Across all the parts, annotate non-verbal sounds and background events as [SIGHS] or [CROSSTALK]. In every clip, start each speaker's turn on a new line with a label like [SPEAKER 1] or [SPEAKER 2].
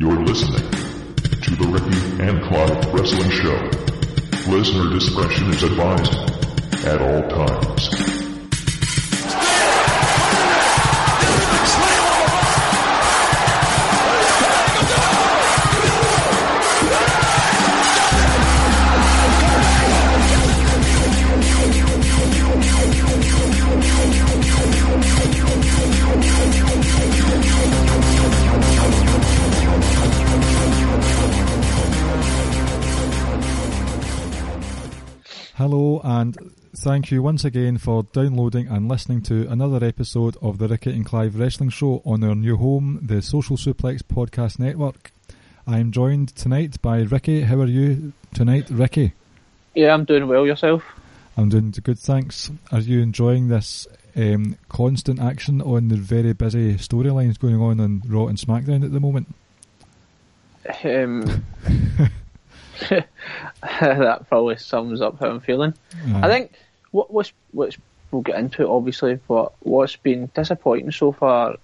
[SPEAKER 1] You're listening to the Ricky and Clive Wrestling Show. Listener discretion is advised at all times.
[SPEAKER 2] Hello, and thank you once again for downloading and listening to another episode of the Ricky and Clive Wrestling Show on our new home, the Social Suplex Podcast Network. I am joined tonight by Ricky. How are you tonight, Ricky?
[SPEAKER 3] Yeah, I'm doing well. Yourself?
[SPEAKER 2] I'm doing good, thanks. Are you enjoying this um, constant action on the very busy storylines going on on Raw and SmackDown at the moment?
[SPEAKER 3] Um, [LAUGHS] [LAUGHS] that probably sums up how I'm feeling.
[SPEAKER 2] Aye.
[SPEAKER 3] I think what what's what's we'll get into it obviously, but what's been disappointing so far,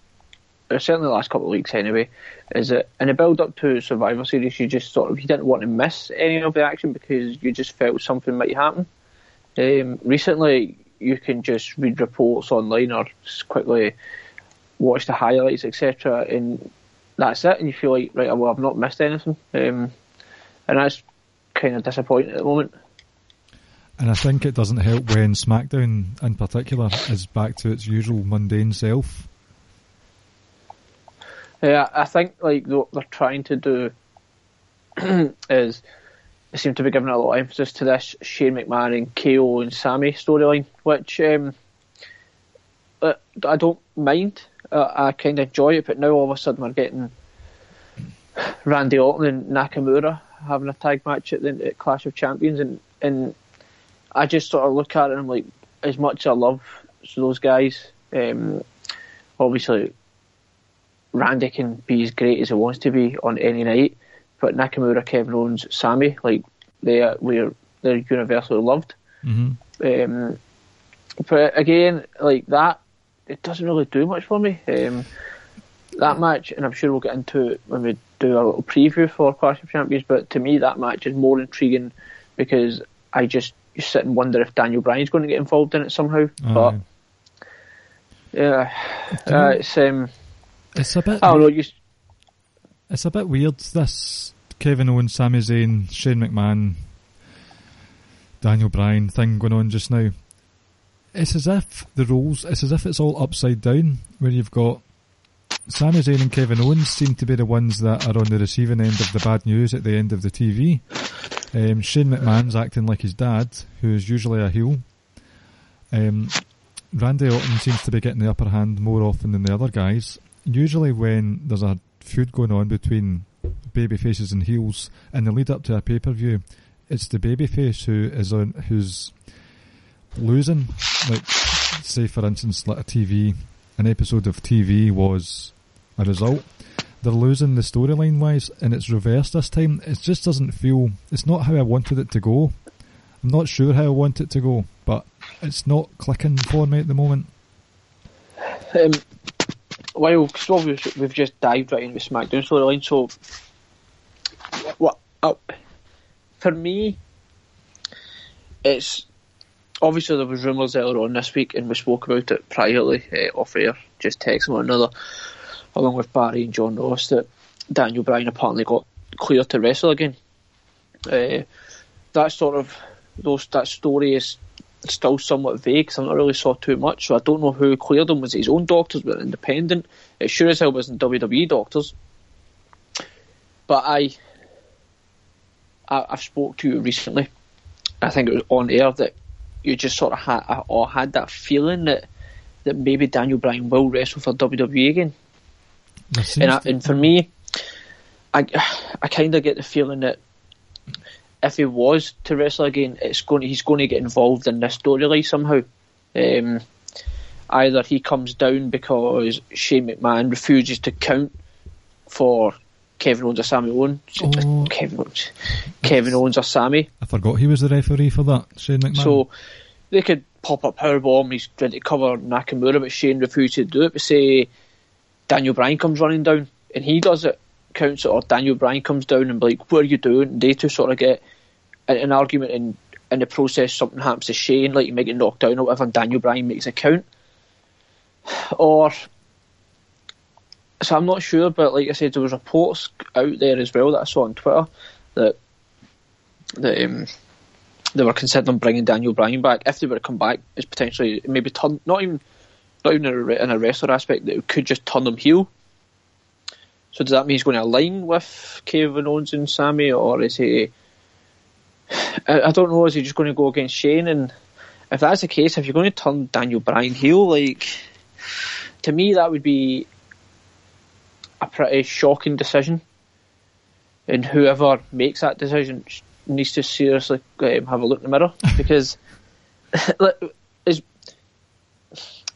[SPEAKER 3] or certainly the last couple of weeks anyway, is that in the build up to Survivor Series, you just sort of you didn't want to miss any of the action because you just felt something might happen. Um, recently, you can just read reports online or just quickly watch the highlights, etc., and that's it, and you feel like right, well, I've not missed anything, um, and that's kind of disappointing at the moment.
[SPEAKER 2] And I think it doesn't help when SmackDown, in particular, is back to its usual mundane self.
[SPEAKER 3] Yeah, I think like what they're trying to do [CLEARS THROAT] is they seem to be giving a lot of emphasis to this Shane McMahon and KO and Sami storyline, which um, uh, I don't mind. Uh, I kind of enjoy it, but now all of a sudden we're getting Randy Orton and Nakamura having a tag match at the at Clash of Champions, and and I just sort of look at it and I'm like, as much as I love those guys, um, obviously Randy can be as great as he wants to be on any night, but Nakamura, Kevin Owens, Sami, like they are, we're they're universally loved.
[SPEAKER 2] hmm
[SPEAKER 3] Um, but again, like that, it doesn't really do much for me. Um, that match, and I'm sure we'll get into it when we do a little preview for Clash of Champions. But to me, that match is more intriguing because I just you sit and wonder if Daniel Bryan's going to get involved in it somehow. But
[SPEAKER 2] Aye.
[SPEAKER 3] yeah,
[SPEAKER 2] know-
[SPEAKER 3] uh, it's um,
[SPEAKER 2] It's a bit.
[SPEAKER 3] I don't know. You,
[SPEAKER 2] It's a bit weird. This Kevin Owens, Sami Zayn, Shane McMahon, Daniel Bryan thing going on just now. It's as if the roles. It's as if it's all upside down. Where you've got Sami Zayn and Kevin Owens seem to be the ones that are on the receiving end of the bad news at the end of the TV. Um, Shane McMahon's acting like his dad, who's usually a heel. Um, Randy Orton seems to be getting the upper hand more often than the other guys. Usually, when there's a feud going on between baby faces and heels in the lead up to a pay per view, it's the baby face who is on who's losing. Like, say for instance, like a TV, an episode of TV was a result. They're losing the storyline wise, and it's reversed this time. It just doesn't feel. It's not how I wanted it to go. I'm not sure how I want it to go, but it's not clicking for me at the moment.
[SPEAKER 3] um, well, so we've, we've just dived right into SmackDown storyline. So, what uh, for me, it's obviously there was rumours earlier on this week, and we spoke about it privately uh, off air, just texting one another, along with Barry and John Ross, that Daniel Bryan apparently got cleared to wrestle again. Uh, that sort of those that story is still somewhat vague. 'cause I've not really saw too much, so I don't know who cleared him. Was his own doctors? Was independent? It sure as hell wasn't WWE doctors. But I, I, I've spoke to you recently. I think it was on air that you just sort of had or had that feeling that that maybe Daniel Bryan will wrestle for WWE again. And, I, and for me, I, I kind of get the feeling that if he was to wrestle again, it's going he's going to get involved in this storyline somehow. Um, either he comes down because Shane McMahon refuses to count for Kevin Owens or Sami Owens.
[SPEAKER 2] Oh.
[SPEAKER 3] Kevin Owens, Kevin Owens or Sami.
[SPEAKER 2] I forgot he was the referee for that, Shane McMahon.
[SPEAKER 3] So they could pop up powerbomb. He's trying to cover Nakamura, but Shane refused to do it. But say Daniel Bryan comes running down and he does it, counts it or Daniel Bryan comes down and be like, "What are you doing?" And they two sort of get an, an argument and in the process something happens to Shane, like you might get knocked down or whatever, and Daniel Bryan makes a count. [SIGHS] Or so I'm not sure, but like I said, there was reports out there as well that I saw on Twitter that that um, they were considering bringing Daniel Bryan back if they were to come back as potentially maybe turn not even not even in a, wrestler aspect that could just turn them heel. So does that mean he's going to align with Kevin Owens and Sami, or is he? [SIGHS] I, don't know. Is he just going to go against Shane? And if that's the case, if you're going to turn Daniel Bryan heel, like to me that would be a pretty shocking decision. And whoever makes that decision needs to seriously um, have a look in the mirror because [LAUGHS]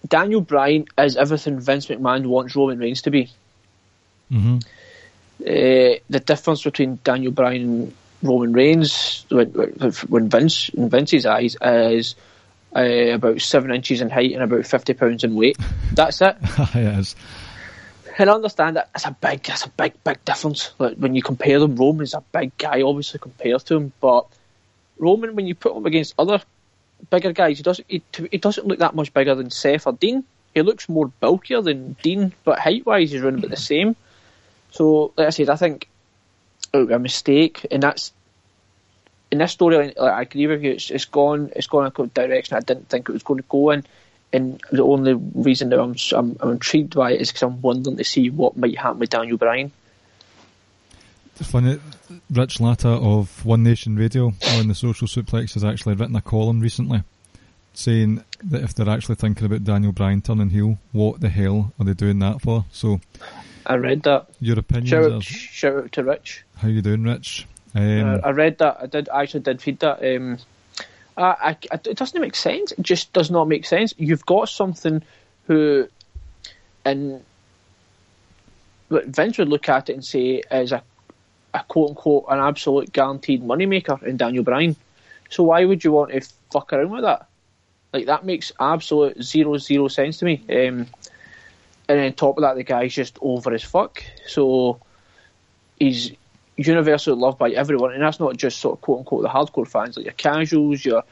[SPEAKER 3] Daniel Bryan is everything Vince McMahon wants Roman Reigns to be.
[SPEAKER 2] Mm-hmm.
[SPEAKER 3] Uh, the difference between Daniel Bryan and Roman Reigns, when, when Vince in Vince's eyes, is uh, about seven inches in height and about fifty pounds in weight. That's it. [LAUGHS]
[SPEAKER 2] yes.
[SPEAKER 3] And I understand that it's a big, it's a big, big difference. Like when you compare them, Roman's a big guy, obviously compared to him, but Roman, when you put him against other bigger guys, he doesn't, he, he doesn't look that much bigger than Seth or Dean. He looks more bulkier than Dean, but height wise, he's running about the same. So, like I said, I think it would be a mistake, and that's in this storyline. Like, I agree with you. It's, it's gone. It's gone a direction I didn't think it was going to go in and the only reason that I'm, I'm, I'm intrigued by it is because I'm wondering to see what might happen with Daniel Bryan.
[SPEAKER 2] Funny, Rich Latta of One Nation Radio on the Social Suplex has actually written a column recently saying that if they're actually thinking about Daniel Bryan turning heel, what the hell are they doing that for? So,
[SPEAKER 3] I read that.
[SPEAKER 2] Your opinion?
[SPEAKER 3] Shout, out, shout out to Rich.
[SPEAKER 2] How you doing, Rich?
[SPEAKER 3] Um, uh, I read that. I did I actually did feed that. Um, I, I, it doesn't make sense. It just does not make sense. You've got something who, and Vince would look at it and say is a, a quote unquote an absolute guaranteed moneymaker in Daniel Bryan. So why would you want to fuck around with that? Like that makes absolute zero zero sense to me. Um, and then top of that, the guy's just over as fuck. So he's universally loved by everyone, and that's not just sort of quote unquote the hardcore fans, like your casuals, your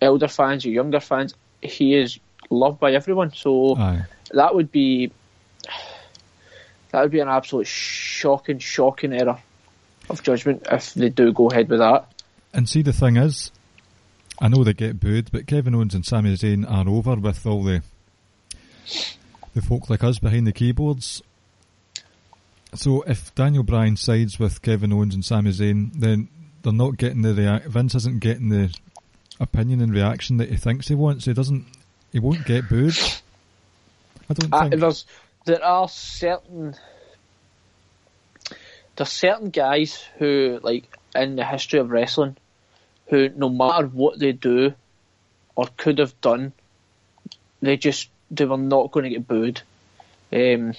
[SPEAKER 3] elder fans, your younger fans. He is loved by everyone, so Aye. that would be that would be an absolute shocking, shocking error of judgment if they do go ahead with that.
[SPEAKER 2] And see, the thing is, I know they get booed, but Kevin Owens and Sami Zayn are over with all the the folk like us behind the keyboards. So if Daniel Bryan sides with Kevin Owens and Sami Zayn, then they're not getting the react. Vince isn't getting the opinion and reaction that he thinks he wants. He doesn't. He won't get booed. I don't uh, think.
[SPEAKER 3] There are certain there's certain guys who like in the history of wrestling who no matter what they do or could have done, they just they were not going to get booed. Um,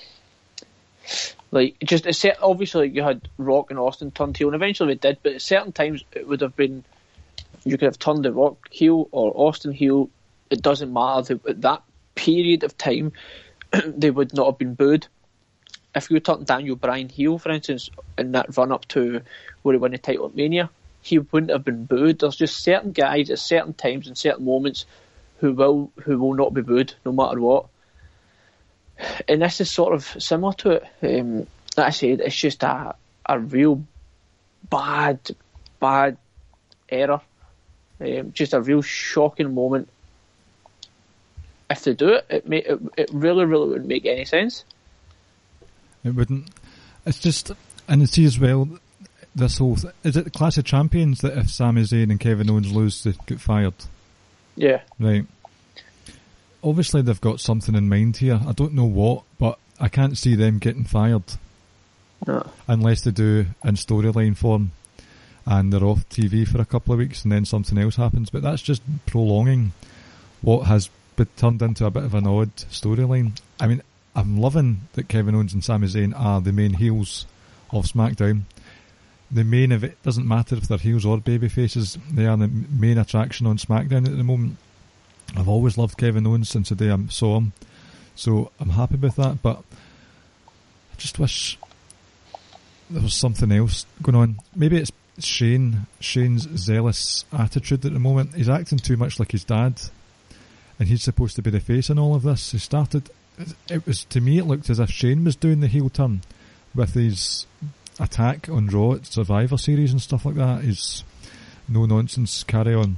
[SPEAKER 3] like just set, obviously you had Rock and Austin turn heel, and eventually they did. But at certain times it would have been you could have turned the Rock heel or Austin heel. It doesn't matter. At that period of time, [CLEARS THROAT] they would not have been booed. If you turned Daniel Bryan heel, for instance, in that run up to where he won the title at Mania, he wouldn't have been booed. There's just certain guys at certain times and certain moments who will who will not be booed no matter what and this is sort of similar to it. Um, like I said, it's just a a real bad, bad error. Um, just a real shocking moment. If they do it, it, may, it it really, really wouldn't make any sense.
[SPEAKER 2] It wouldn't. It's just, and you see as well, this whole th- is it the Clash of Champions that if Sami Zayn and Kevin Owens lose, they get fired.
[SPEAKER 3] Yeah.
[SPEAKER 2] Right obviously they've got something in mind here. I don't know what, but I can't see them getting fired.
[SPEAKER 3] No.
[SPEAKER 2] Unless they do in storyline form and they're off TV for a couple of weeks and then something else happens. But that's just prolonging what has been turned into a bit of an odd storyline. I mean, I'm loving that Kevin Owens and Sami Zayn are the main heels of SmackDown. The main of it doesn't matter if they're heels or baby faces. They are the main attraction on SmackDown at the moment. I've always loved Kevin Owens since the day I saw him, so I'm happy with that. But I just wish there was something else going on. Maybe it's Shane, Shane's zealous attitude at the moment. He's acting too much like his dad, and he's supposed to be the face in all of this. He started. It was to me. It looked as if Shane was doing the heel turn with his attack on Raw at Survivor Series and stuff like that. His no nonsense carry on.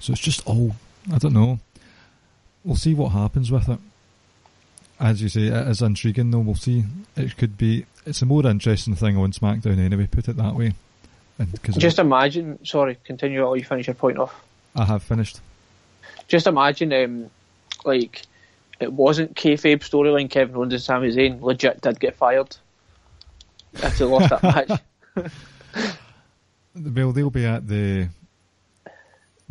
[SPEAKER 2] So it's just all. I don't know. We'll see what happens with it. As you say, it is intriguing though. We'll see. It could be. It's a more interesting thing on SmackDown anyway. Put it that way. And cause
[SPEAKER 3] Just imagine. Sorry, continue while you finish your point off.
[SPEAKER 2] I have finished.
[SPEAKER 3] Just imagine, um, like, it wasn't kayfabe storyline. Kevin Owens and Sami Zayn legit did get fired if they lost that match. [LAUGHS]
[SPEAKER 2] Well, they'll be at the.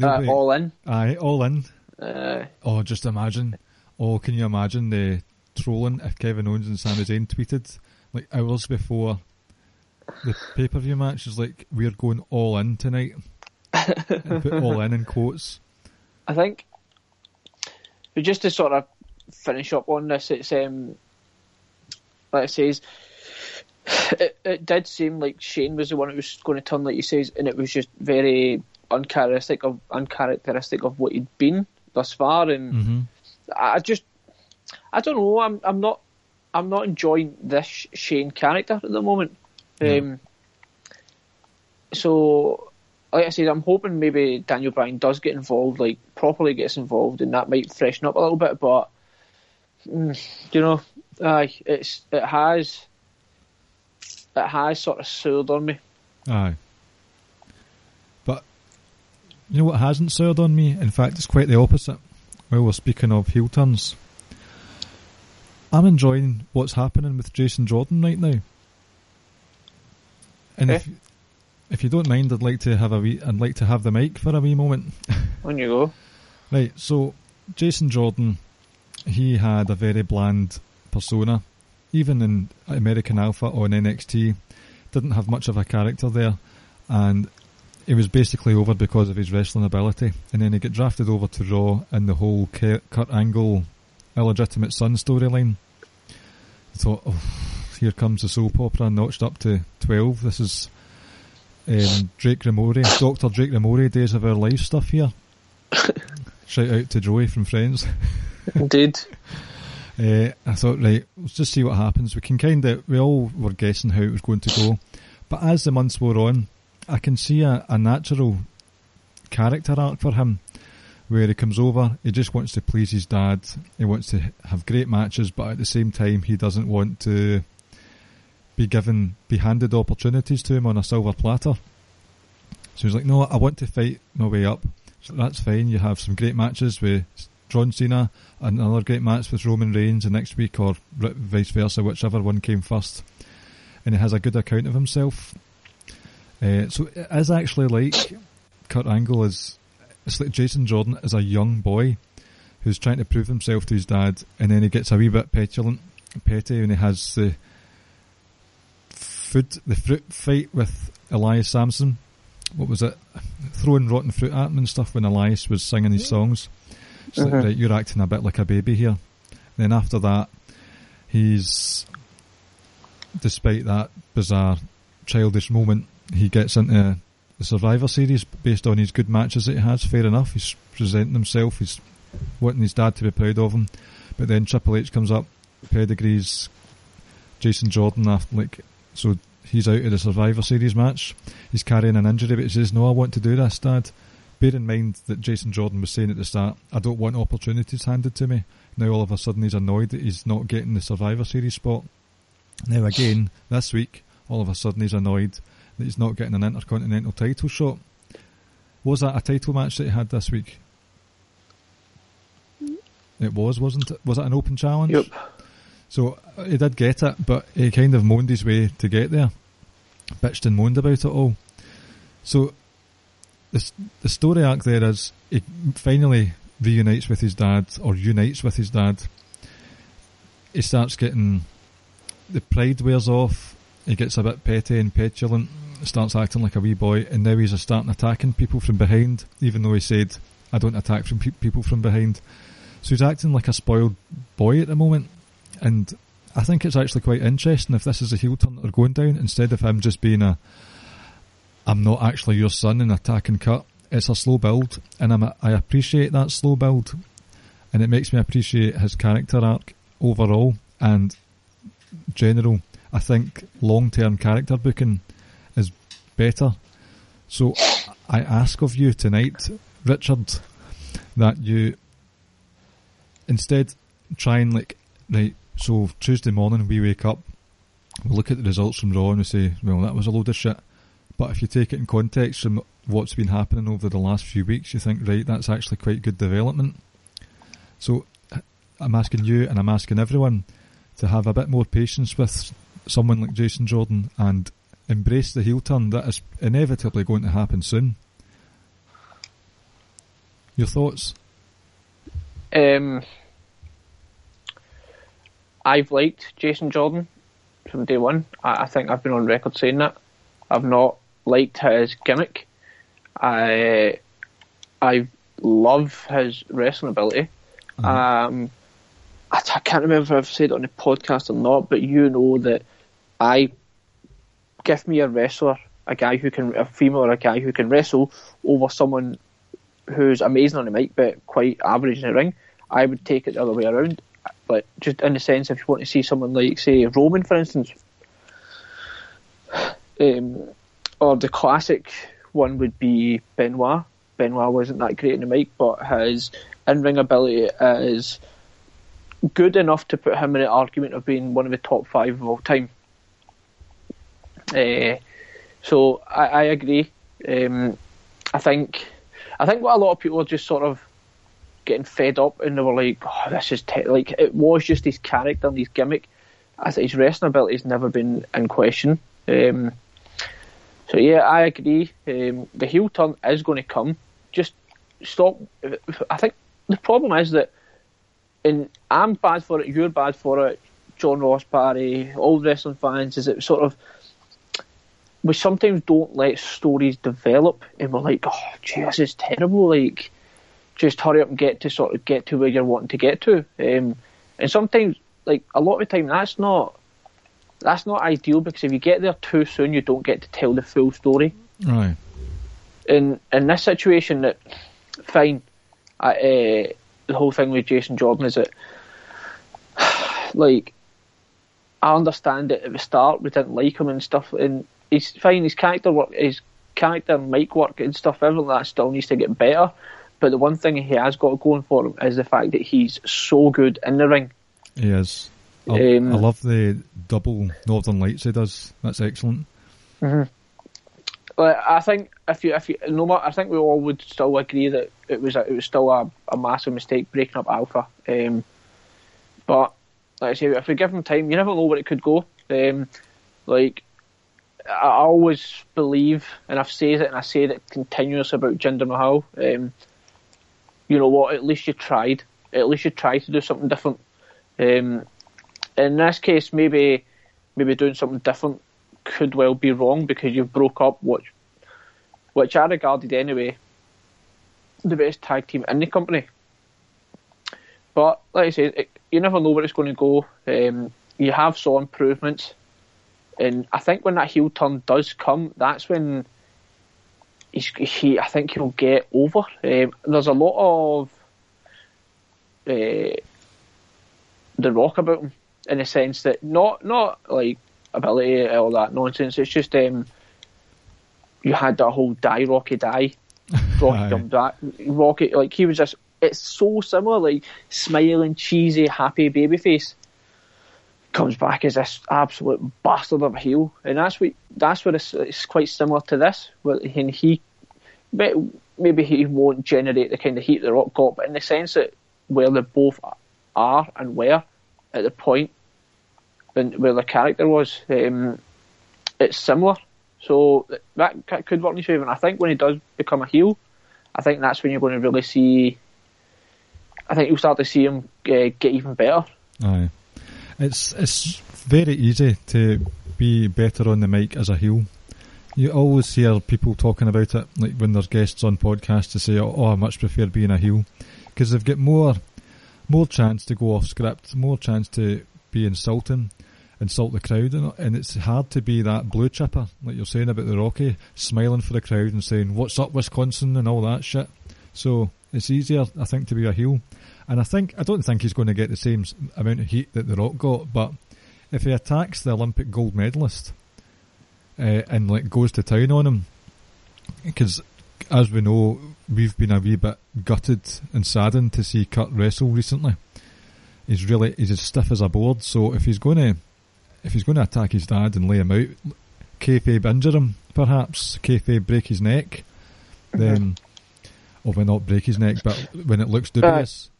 [SPEAKER 3] Uh,
[SPEAKER 2] be-
[SPEAKER 3] all in.
[SPEAKER 2] Aye, all in.
[SPEAKER 3] Uh,
[SPEAKER 2] Oh, just imagine. Oh, can you imagine the trolling if Kevin Owens and Sami Zayn tweeted like hours before the pay per view match is like we're going all in tonight and [LAUGHS] put all in in quotes.
[SPEAKER 3] I think, but just to sort of finish up on this, it's um, like it says, [SIGHS] it, it did seem like Shane was the one who was going to turn, like he says, and it was just very uncharacteristic of uncharacteristic of what he'd been thus far, and
[SPEAKER 2] hmm
[SPEAKER 3] I just, I don't know, I'm I'm not, I'm not enjoying this Shane character at the moment.
[SPEAKER 2] No.
[SPEAKER 3] Um, so, like I said, I'm hoping maybe Daniel Bryan does get involved, like properly gets involved, and that might freshen up a little bit. But Mm. you know, aye, it's it has, it has sort of soured on me.
[SPEAKER 2] Aye. But you know what hasn't soured on me? In fact, it's quite the opposite. Well, we're speaking of heel turns. I'm enjoying what's happening with Jason Jordan right now. And if
[SPEAKER 3] eh?
[SPEAKER 2] if you don't mind, I'd like to have a wee, I'd like to have the mic for a wee moment. [LAUGHS]
[SPEAKER 3] On you go.
[SPEAKER 2] Right, so Jason Jordan, he had a very bland persona. Even in American Alpha on NXT, didn't have much of a character there, and he was basically over because of his wrestling ability. And then he got drafted over to Raw, and the whole Kurt Angle illegitimate son storyline. I thought, oh, here comes the soap opera notched up to twelve. This is um, Drake Ramoray, Doctor Drake Ramoray, Days of Our Lives stuff here. [LAUGHS] Shout out to Joey from Friends. [LAUGHS]
[SPEAKER 3] Indeed. [LAUGHS]
[SPEAKER 2] Uh, I thought, right, let's just see what happens. We can kind of, we all were guessing how it was going to go. But as the months wore on, I can see a, a natural character arc for him where he comes over, he just wants to please his dad, he wants to have great matches, but at the same time, he doesn't want to be given, be handed opportunities to him on a silver platter. So he's like, no, I want to fight my way up. So that's fine. You have some great matches with John Cena, and another great match with Roman Reigns the next week, or vice versa, whichever one came first. And he has a good account of himself. Uh, so it is actually like Kurt Angle is. It's like Jason Jordan is a young boy who's trying to prove himself to his dad, and then he gets a wee bit petulant, petty, and he has the food, the fruit fight with Elias Samson. What was it? Throwing rotten fruit at him and stuff when Elias was singing his songs. It's like,
[SPEAKER 3] Mhm.
[SPEAKER 2] right, you're acting a bit like a baby here. Then after that, he's, despite that bizarre childish moment, he gets into the Survivor Series based on his good matches that he has. Fair enough, he's presenting himself, he's wanting his dad to be proud of him. But then Triple H comes up, pedigrees Jason Jordan after like so he's out of the Survivor Series match. He's carrying an injury, but he says, "No, I want to do this, Dad." Bear in mind that Jason Jordan was saying at the start, "I don't want opportunities handed to me." Now all of a sudden he's annoyed that he's not getting the Survivor Series spot. Now again [SIGHS] this week, all of a sudden he's annoyed that he's not getting an Intercontinental title shot. Was that a title match that he had this week? It was, wasn't it? Was it an open challenge?
[SPEAKER 3] Yep.
[SPEAKER 2] So uh, he did get it, but he kind of moaned his way to get there. Bitched and moaned about it all. So the the story arc there is he finally reunites with his dad or unites with his dad. He starts getting the pride wears off. He gets a bit petty and petulant. Starts acting like a wee boy, and now he's starting attacking people from behind. Even though he said, "I don't attack from pe- people from behind." So he's acting like a spoiled boy at the moment and I think it's actually quite interesting if this is a heel turn that they're going down instead of him just being a I'm not actually your son in attack and cut. It's a slow build, and I'm a, I appreciate that slow build, and it makes me appreciate his character arc overall and general. I think long term character booking is better. So I ask of you tonight, Richard, that you instead try and like right. So Tuesday morning we wake up, we look at the results from Raw and we say, well, that was a load of shit. But if you take it in context from what's been happening over the last few weeks, you think, right, that's actually quite good development. So I'm asking you and I'm asking everyone to have a bit more patience with someone like Jason Jordan and embrace the heel turn that is inevitably going to happen soon. Your thoughts?
[SPEAKER 3] Um, I've liked Jason Jordan from day one. I, I, think I've been on record saying that. I've not liked his gimmick. I I love his wrestling ability. Mm-hmm. Um, I, I, can't remember if I've said it on the podcast or not, but you know that I give me a wrestler, a guy who can, a female or a guy who can wrestle over someone who's amazing on the mic but quite average in the ring. I would take it the other way around. But just in the sense, if you want to see someone like, say, Roman, for instance, [SIGHS] um, or the classic one would be Benoit. Benoit wasn't that great in the mic, but his in-ring ability is good enough to put him in an argument of being one of the top five of all time. Uh, so I, I agree. Um, I think I think what a lot of people are just sort of getting fed up and they were like, oh, this is te-. like it was just his character and his gimmick. As his wrestling ability has never been in question. Um, so yeah, I agree. Um, the heel turn is going to come. Just stop. I think the problem is that, and I'm bad for it. You're bad for it. John Ross Parry, all wrestling fans, is it sort of we sometimes don't let stories develop, and we're like, oh, gee, this is terrible. Like, just hurry up and get to sort of get to where you're wanting to get to. Um, and sometimes, like a lot of the time, that's not that's not ideal because if you get there too soon, you don't get to tell the full story.
[SPEAKER 2] Right.
[SPEAKER 3] In in this situation, that fine. I, uh, the whole thing with Jason Jordan is that, [SIGHS] like, I understand it at the start we didn't like him and stuff, and he's fine. His character work, his character and mic work and stuff, everything that still needs to get better. But the one thing he has got going for him is the fact that he's so good in the ring.
[SPEAKER 2] He is. I, um, I love the double Northern Lights he does. That's excellent.
[SPEAKER 3] Mm-hmm. I think if you if you no matter, I think we all would still agree that it was a, it was still a, a massive mistake breaking up Alpha. Um, but like I say, if we give him time, you never know where it could go. Um, like I always believe, and I've said it and I say it continuously about Jinder Mahal. Um, you know what? At least you tried. At least you tried to do something different. Um, in this case, maybe maybe doing something different could well be wrong because you've broke up which which I regarded anyway the best tag team in the company. But like I say, it, you never know where it's going to go. Um, you have saw improvements, and I think when that heel turn does come, that's when he I think he'll get over. Um, there's a lot of uh, the rock about him in the sense that not not like ability all that nonsense. It's just um, you had that whole die Rocky die, [LAUGHS] Rocky come back, Rocky like he was just. It's so similar, like smiling, cheesy, happy baby face comes back as this absolute bastard of a heel, and that's what that's what it's, it's quite similar to this. When he maybe he won't generate the kind of heat the Rock got, but in the sense that where they both are and where at the point and where the character was, um, it's similar. So that could work in his favour. And I think when he does become a heel, I think that's when you're going to really see. I think you'll start to see him uh, get even better.
[SPEAKER 2] Aye, it's it's very easy to be better on the mic as a heel. You always hear people talking about it, like when there's guests on podcasts to say, "Oh, I much prefer being a heel," because they've got more more chance to go off script, more chance to be insulting, insult the crowd, and, it's hard to be that blue chipper, like you're saying about the Rocky, smiling for the crowd and saying, what's up Wisconsin and all that shit. So it's easier, I think, to be a heel. And I think, I don't think he's going to get the same amount of heat that The Rock got, but if he attacks the Olympic gold medalist, uh, and like goes to town on him, because as we know, we've been a wee bit gutted and saddened to see Kurt wrestle recently. He's really he's as stiff as a board. So if he's going to if he's going to attack his dad and lay him out, kayfabe injure him, perhaps kayfabe break his neck, mm-hmm. then, or well not break his neck, but when it looks dubious.
[SPEAKER 3] Uh,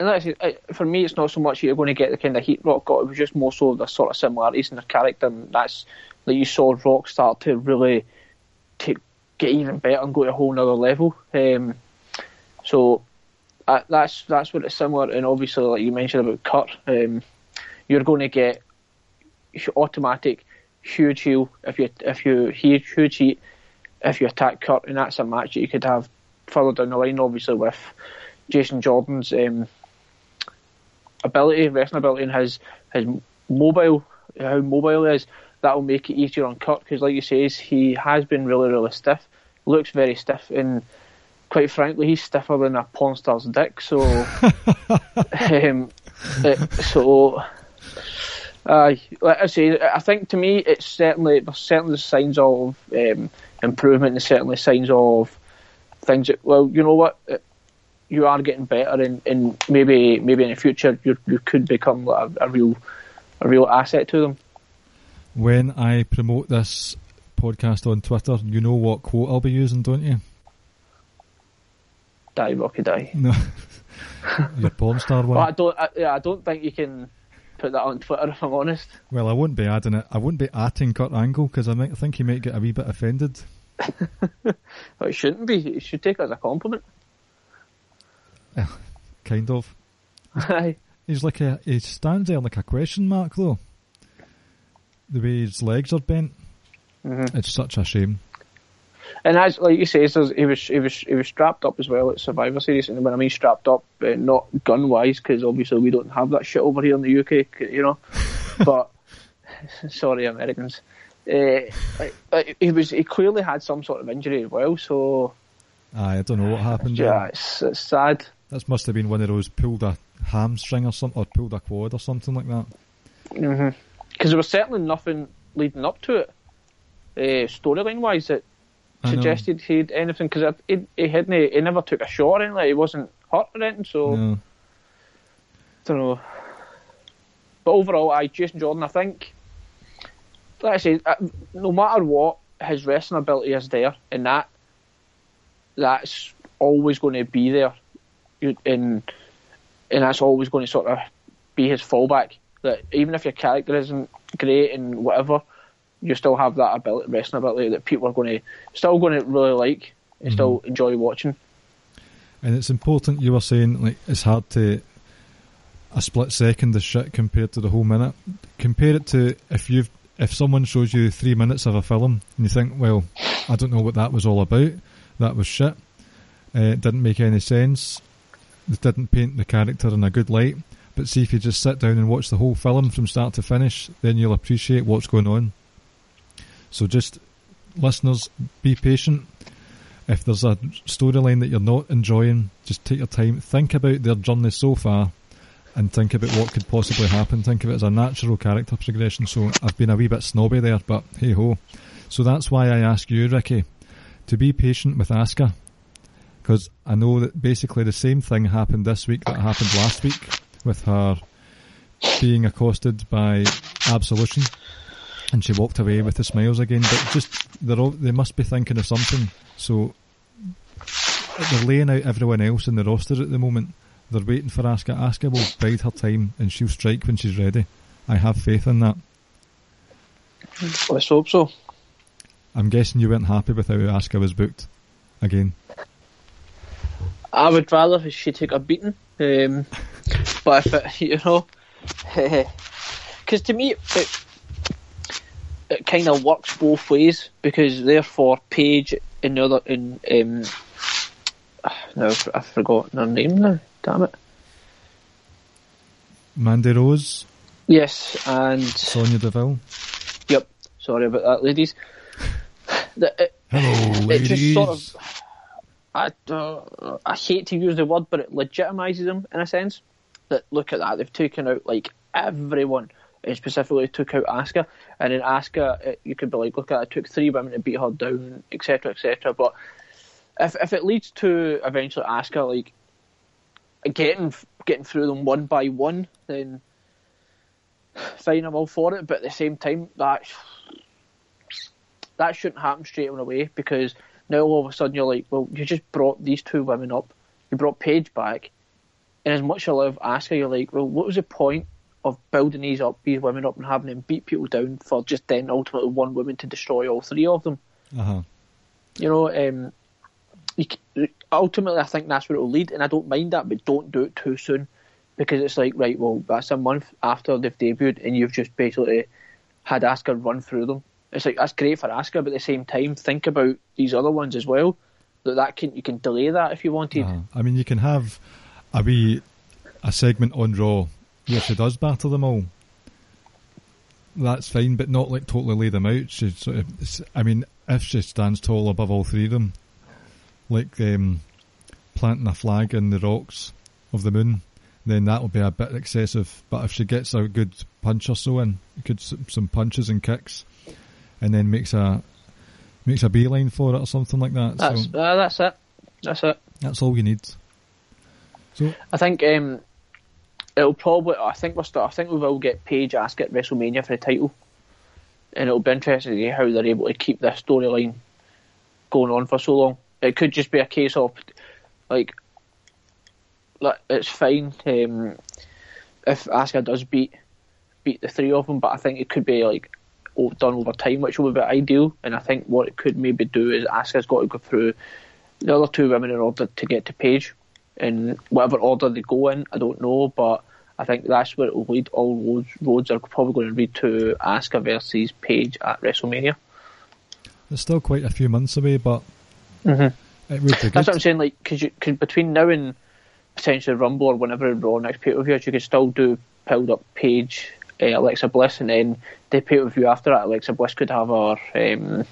[SPEAKER 3] and that's for me, it's not so much you're going to get the kind of heat Rock got. It was just more so the sort of similarities in their character. And that's like you saw Rock start to really take get even better and go to a whole nother level. Um, so uh, that's that's what it's similar. And obviously, like you mentioned about Kurt, um, you're going to get automatic huge heel if you if you huge huge heat if you attack Kurt, and that's a match that you could have further down the line. Obviously, with Jason Jordan's um, ability, wrestling ability, and his his mobile, how mobile he is, that will make it easier on Kurt because, like you say, he has been really really stiff looks very stiff, and quite frankly, he's stiffer than a porn star's dick. So, [LAUGHS] um, it, so, uh, like I say, I think to me, it's certainly there's certainly signs of um, improvement, and certainly signs of things that well, you know what. you are getting better, and, and maybe maybe in the future you you could become a, a real a real asset to them.
[SPEAKER 2] When I promote this podcast on Twitter, you know what quote I'll be using, don't you?
[SPEAKER 3] Die, Rocky, die.
[SPEAKER 2] No, your porn star one.
[SPEAKER 3] Well, I don't. I, yeah, I don't think you can put that on Twitter. If I'm honest.
[SPEAKER 2] Well, I wouldn't be adding it. I wouldn't be atting Kurt Angle because I might think he might get a wee bit offended. [LAUGHS]
[SPEAKER 3] well, it shouldn't be. It should take it as a compliment. [LAUGHS]
[SPEAKER 2] kind of. He's like a. He stands there like a question mark, though. The way his legs are bent. Mm-hmm. It's such a shame.
[SPEAKER 3] And as like you say, he was he was he was strapped up as well at Survivor Series. And when I mean strapped up, uh, not gun wise, because obviously we don't have that shit over here in the UK, you know. [LAUGHS] but [LAUGHS] sorry, Americans. Uh, like, he was he clearly had some sort of injury as well. So
[SPEAKER 2] I don't know what happened.
[SPEAKER 3] Yeah, it's, it's sad.
[SPEAKER 2] This must have been one of those pulled a hamstring or something, or pulled a quad or something like that.
[SPEAKER 3] Because mm-hmm. there was certainly nothing leading up to it uh, storyline wise that suggested he'd anything because he, he hadn't he never took a shot or anything. Like, he wasn't hurt or anything. So no. don't know. But overall, I Jason Jordan. I think, like I say, uh, no matter what, his wrestling ability is there, and that that's always going to be there, and and that's always going to sort of be his fallback. That even if your character isn't great and whatever, you still have that ability, wrestling ability that people are going to still going to really like and mm-hmm. still enjoy watching.
[SPEAKER 2] And it's important. You were saying like it's hard to a split second of shit compared to the whole minute. Compare it to if you've if someone shows you three minutes of a film and you think, well, I don't know what that was all about. That was shit. Uh, it didn't make any sense. It didn't paint the character in a good light. But see, if you just sit down and watch the whole film from start to finish, then you'll appreciate what's going on. So just listeners, be patient. If there's a storyline that you're not enjoying, just take your time. Think about their journey so far and think about what could possibly happen. Think of it as a natural character progression. So I've been a wee bit snobby there, but hey ho. So that's why I ask you, Ricky, to be patient with Asuka. Because I know that basically the same thing happened this week that happened last week with her being accosted by Absolution and she walked away with the smiles again. But just they're all, they must be thinking of something. So they're laying out everyone else in the roster at the moment. They're waiting for Asuka. Asuka will bide her time and she'll strike when she's ready. I have faith in that.
[SPEAKER 3] Let's hope so.
[SPEAKER 2] I'm guessing you weren't happy with how Asuka was booked again.
[SPEAKER 3] I would rather she take a beating, um, [LAUGHS] but if it, you know, [LAUGHS] because to me, it, it kind of works both ways because therefore Paige in the other in um, [SIGHS] no I've forgotten her name now. Damn it.
[SPEAKER 2] Mandy Rose,
[SPEAKER 3] Yes, and
[SPEAKER 2] Sonya Deville.
[SPEAKER 3] yep. Sorry about that, ladies. It, [LAUGHS]
[SPEAKER 2] Hello,
[SPEAKER 3] it just sort of. I, uh, I hate to use the word, but it legitimizes them in a sense. That look at that, they've taken out like everyone. It specifically took out Asuka, and in Asuka, it, you could be like, look at it took three women to beat her down, etc., etc. But if if it leads to eventually Asuka like getting getting through them one by one, then fine, I'm all for it. But at the same time, that that shouldn't happen straight away because now all of a sudden you're like, well, you just brought these two women up, you brought Paige back, and as much as I love Asuka, you're like, well, what was the point of building these up, these women up, and having them beat people down for just then ultimately one woman to destroy all three of them?
[SPEAKER 2] Uh huh.
[SPEAKER 3] You know, um, you, ultimately, I think that's where it will lead, and I don't mind that, but don't do it too soon because it's like, right, well, that's a month after they've debuted, and you've just basically had Asuka run through them. It's like that's great for Asuka, but at the same time, think about these other ones as well. That that can you can delay that if you wanted.
[SPEAKER 2] Uh-huh. I mean, you can have a wee a segment on Raw where she does battle them all. That's fine, but not like totally lay them out. She sort of, I mean, if she stands tall above all three of them, like um, planting a flag in the rocks of the moon, then that will be a bit excessive. But if she gets a good punch or so in, good some punches and kicks, and then makes a makes a beeline for it or something like that.
[SPEAKER 3] That's
[SPEAKER 2] so
[SPEAKER 3] uh, that's it. That's it.
[SPEAKER 2] that's all you need. So
[SPEAKER 3] I think um, it'll probably. I think we're still, I think we will get Paige Ask at WrestleMania for the title, and it'll be interesting to see how they're able to keep this storyline going on for so long. It could just be a case of like, like it's fine um, if Asuka does beat beat the three of them, but I think it could be like done over time, which would be ideal. And I think what it could maybe do is Asuka's got to go through the other two women in order to get to Paige in whatever order they go in, I don't know, but I think that's where it will lead. All roads, roads are probably going to lead to Asuka versus Paige at WrestleMania.
[SPEAKER 2] It's still quite a few months away, but
[SPEAKER 3] Mhm.
[SPEAKER 2] it would be
[SPEAKER 3] That's what I'm saying. Like, because you could between now and potentially Rumble or whenever Raw next pay per view, you could still do build up Paige, uh, Alexa Bliss, and then the pay per view after that, Alexa Bliss could have her um,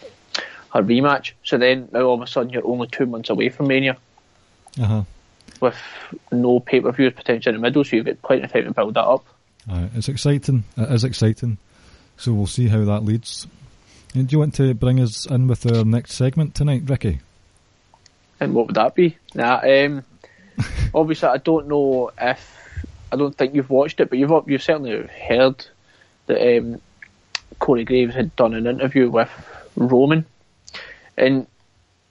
[SPEAKER 3] her rematch. So then now all of a sudden you're only two months away from Mania.
[SPEAKER 2] Uh-huh.
[SPEAKER 3] With no pay per views potentially in the middle, so you've got plenty of time to build that up.
[SPEAKER 2] Aye, it's exciting. It is exciting. So we'll see how that leads. And do you want to bring us in with our next segment tonight, Ricky?
[SPEAKER 3] And what would that be? Nah, um, [LAUGHS] obviously I don't know if I don't think you've watched it, but you've you've certainly heard that um, Corey Graves had done an interview with Roman, and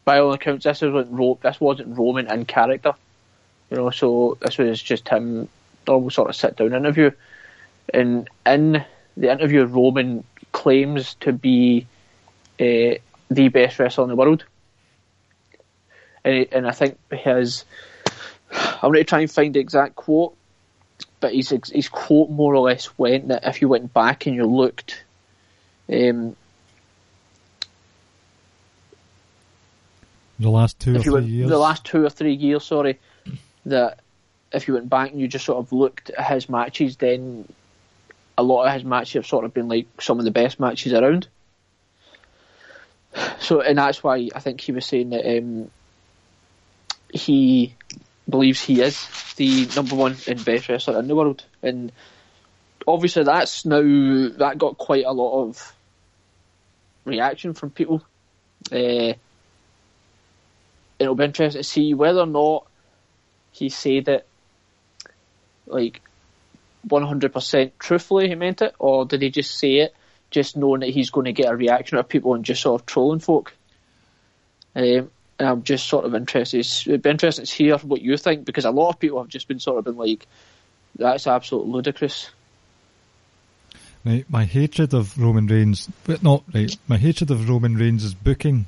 [SPEAKER 3] by all accounts, this wasn't Ro- this wasn't Roman in character, you know. So this was just him, normal sort of sit down interview, and in the interview, Roman claims to be uh, the best wrestler in the world and, and I think his I'm going to try and find the exact quote, but his his quote more or less went that if you went back and you looked, um,
[SPEAKER 2] The last two or three
[SPEAKER 3] went
[SPEAKER 2] years?
[SPEAKER 3] the last two or three years, sorry, that if you went back and you just sort of looked at his matches, then a lot of his matches have sort of been like some of the best matches around. So, and that's why I think he was saying that um, he believes he is the number one and best wrestler in the world, and obviously that's now that got quite a lot of reaction from people. Uh, it'll be interesting to see whether or not he said it like 100% truthfully he meant it, or did he just say it just knowing that he's going to get a reaction out of people and just sort of trolling folk? Um, I'm just sort of interested. It'd be interesting to hear what you think because a lot of people have just been sort of been like, "That's absolutely ludicrous."
[SPEAKER 2] Right, my hatred of Roman Reigns, but not right. My hatred of Roman Reigns' booking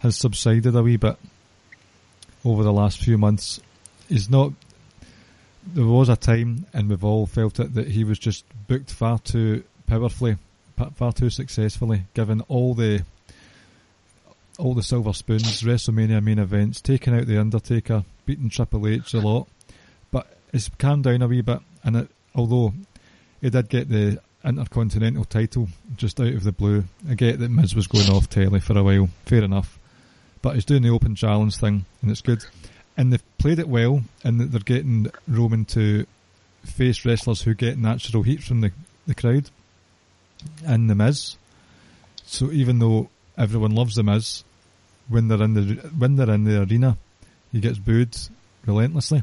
[SPEAKER 2] has subsided a wee bit over the last few months. He's not. There was a time, and we've all felt it, that he was just booked far too powerfully, far too successfully, given all the all the silver spoons, WrestleMania main events, taking out the Undertaker, beating Triple H a lot. But it's calmed down a wee bit, and it, although he did get the Intercontinental title just out of the blue. I get that Miz was going off telly for a while, fair enough. But he's doing the open challenge thing, and it's good. And they've played it well, and they're getting Roman to face wrestlers who get natural heat from the, the crowd. And the Miz. So even though everyone loves the Miz, when they're in the when they're in the arena, he gets booed relentlessly.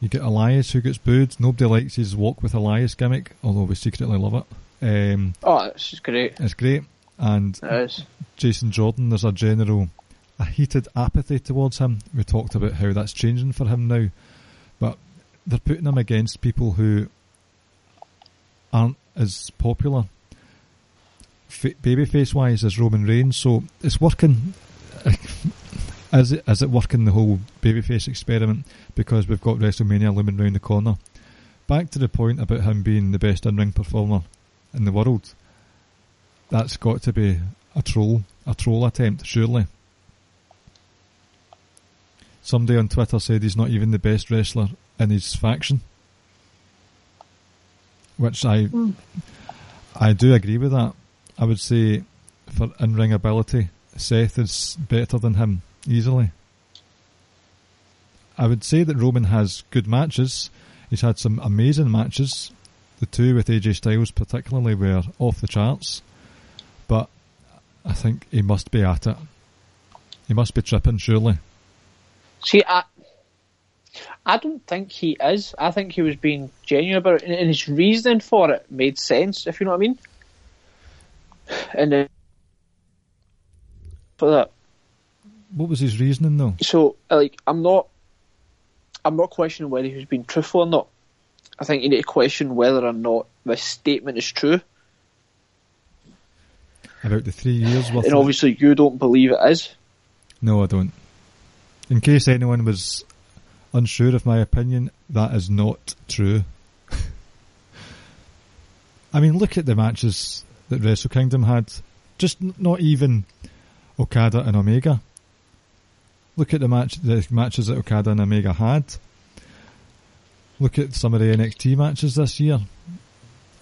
[SPEAKER 2] You get Elias who gets booed. Nobody likes his walk with Elias gimmick, although we secretly love it. Um,
[SPEAKER 3] oh, it's great.
[SPEAKER 2] It's great. And Jason Jordan, there's a general, a heated apathy towards him. We talked about how that's changing for him now, but they're putting him against people who aren't as popular babyface wise as Roman Reigns. So it's working. [LAUGHS] Is it is it working the whole babyface experiment because we've got WrestleMania looming round the corner? Back to the point about him being the best in ring performer in the world. That's got to be a troll, a troll attempt, surely. Somebody on Twitter said he's not even the best wrestler in his faction, which I mm. I do agree with that. I would say for in ring ability, Seth is better than him easily. I would say that Roman has good matches. He's had some amazing matches. The two with AJ Styles, particularly, were off the charts. But I think he must be at it. He must be tripping, surely.
[SPEAKER 3] See, I, I don't think he is. I think he was being genuine about it, and his reasoning for it made sense, if you know what I mean. And uh, for that,
[SPEAKER 2] what was his reasoning though?
[SPEAKER 3] So, like, I'm not, I'm not questioning whether he was being truthful or not. I think you need to question whether or not this statement is true.
[SPEAKER 2] About the three years worth.
[SPEAKER 3] And obviously, it? you don't believe it is.
[SPEAKER 2] No, I don't. In case anyone was unsure of my opinion, that is not true. [LAUGHS] I mean, look at the matches that Wrestle Kingdom had. Just not even Okada and Omega. Look at the match, the matches that Okada and Omega had. Look at some of the NXT matches this year.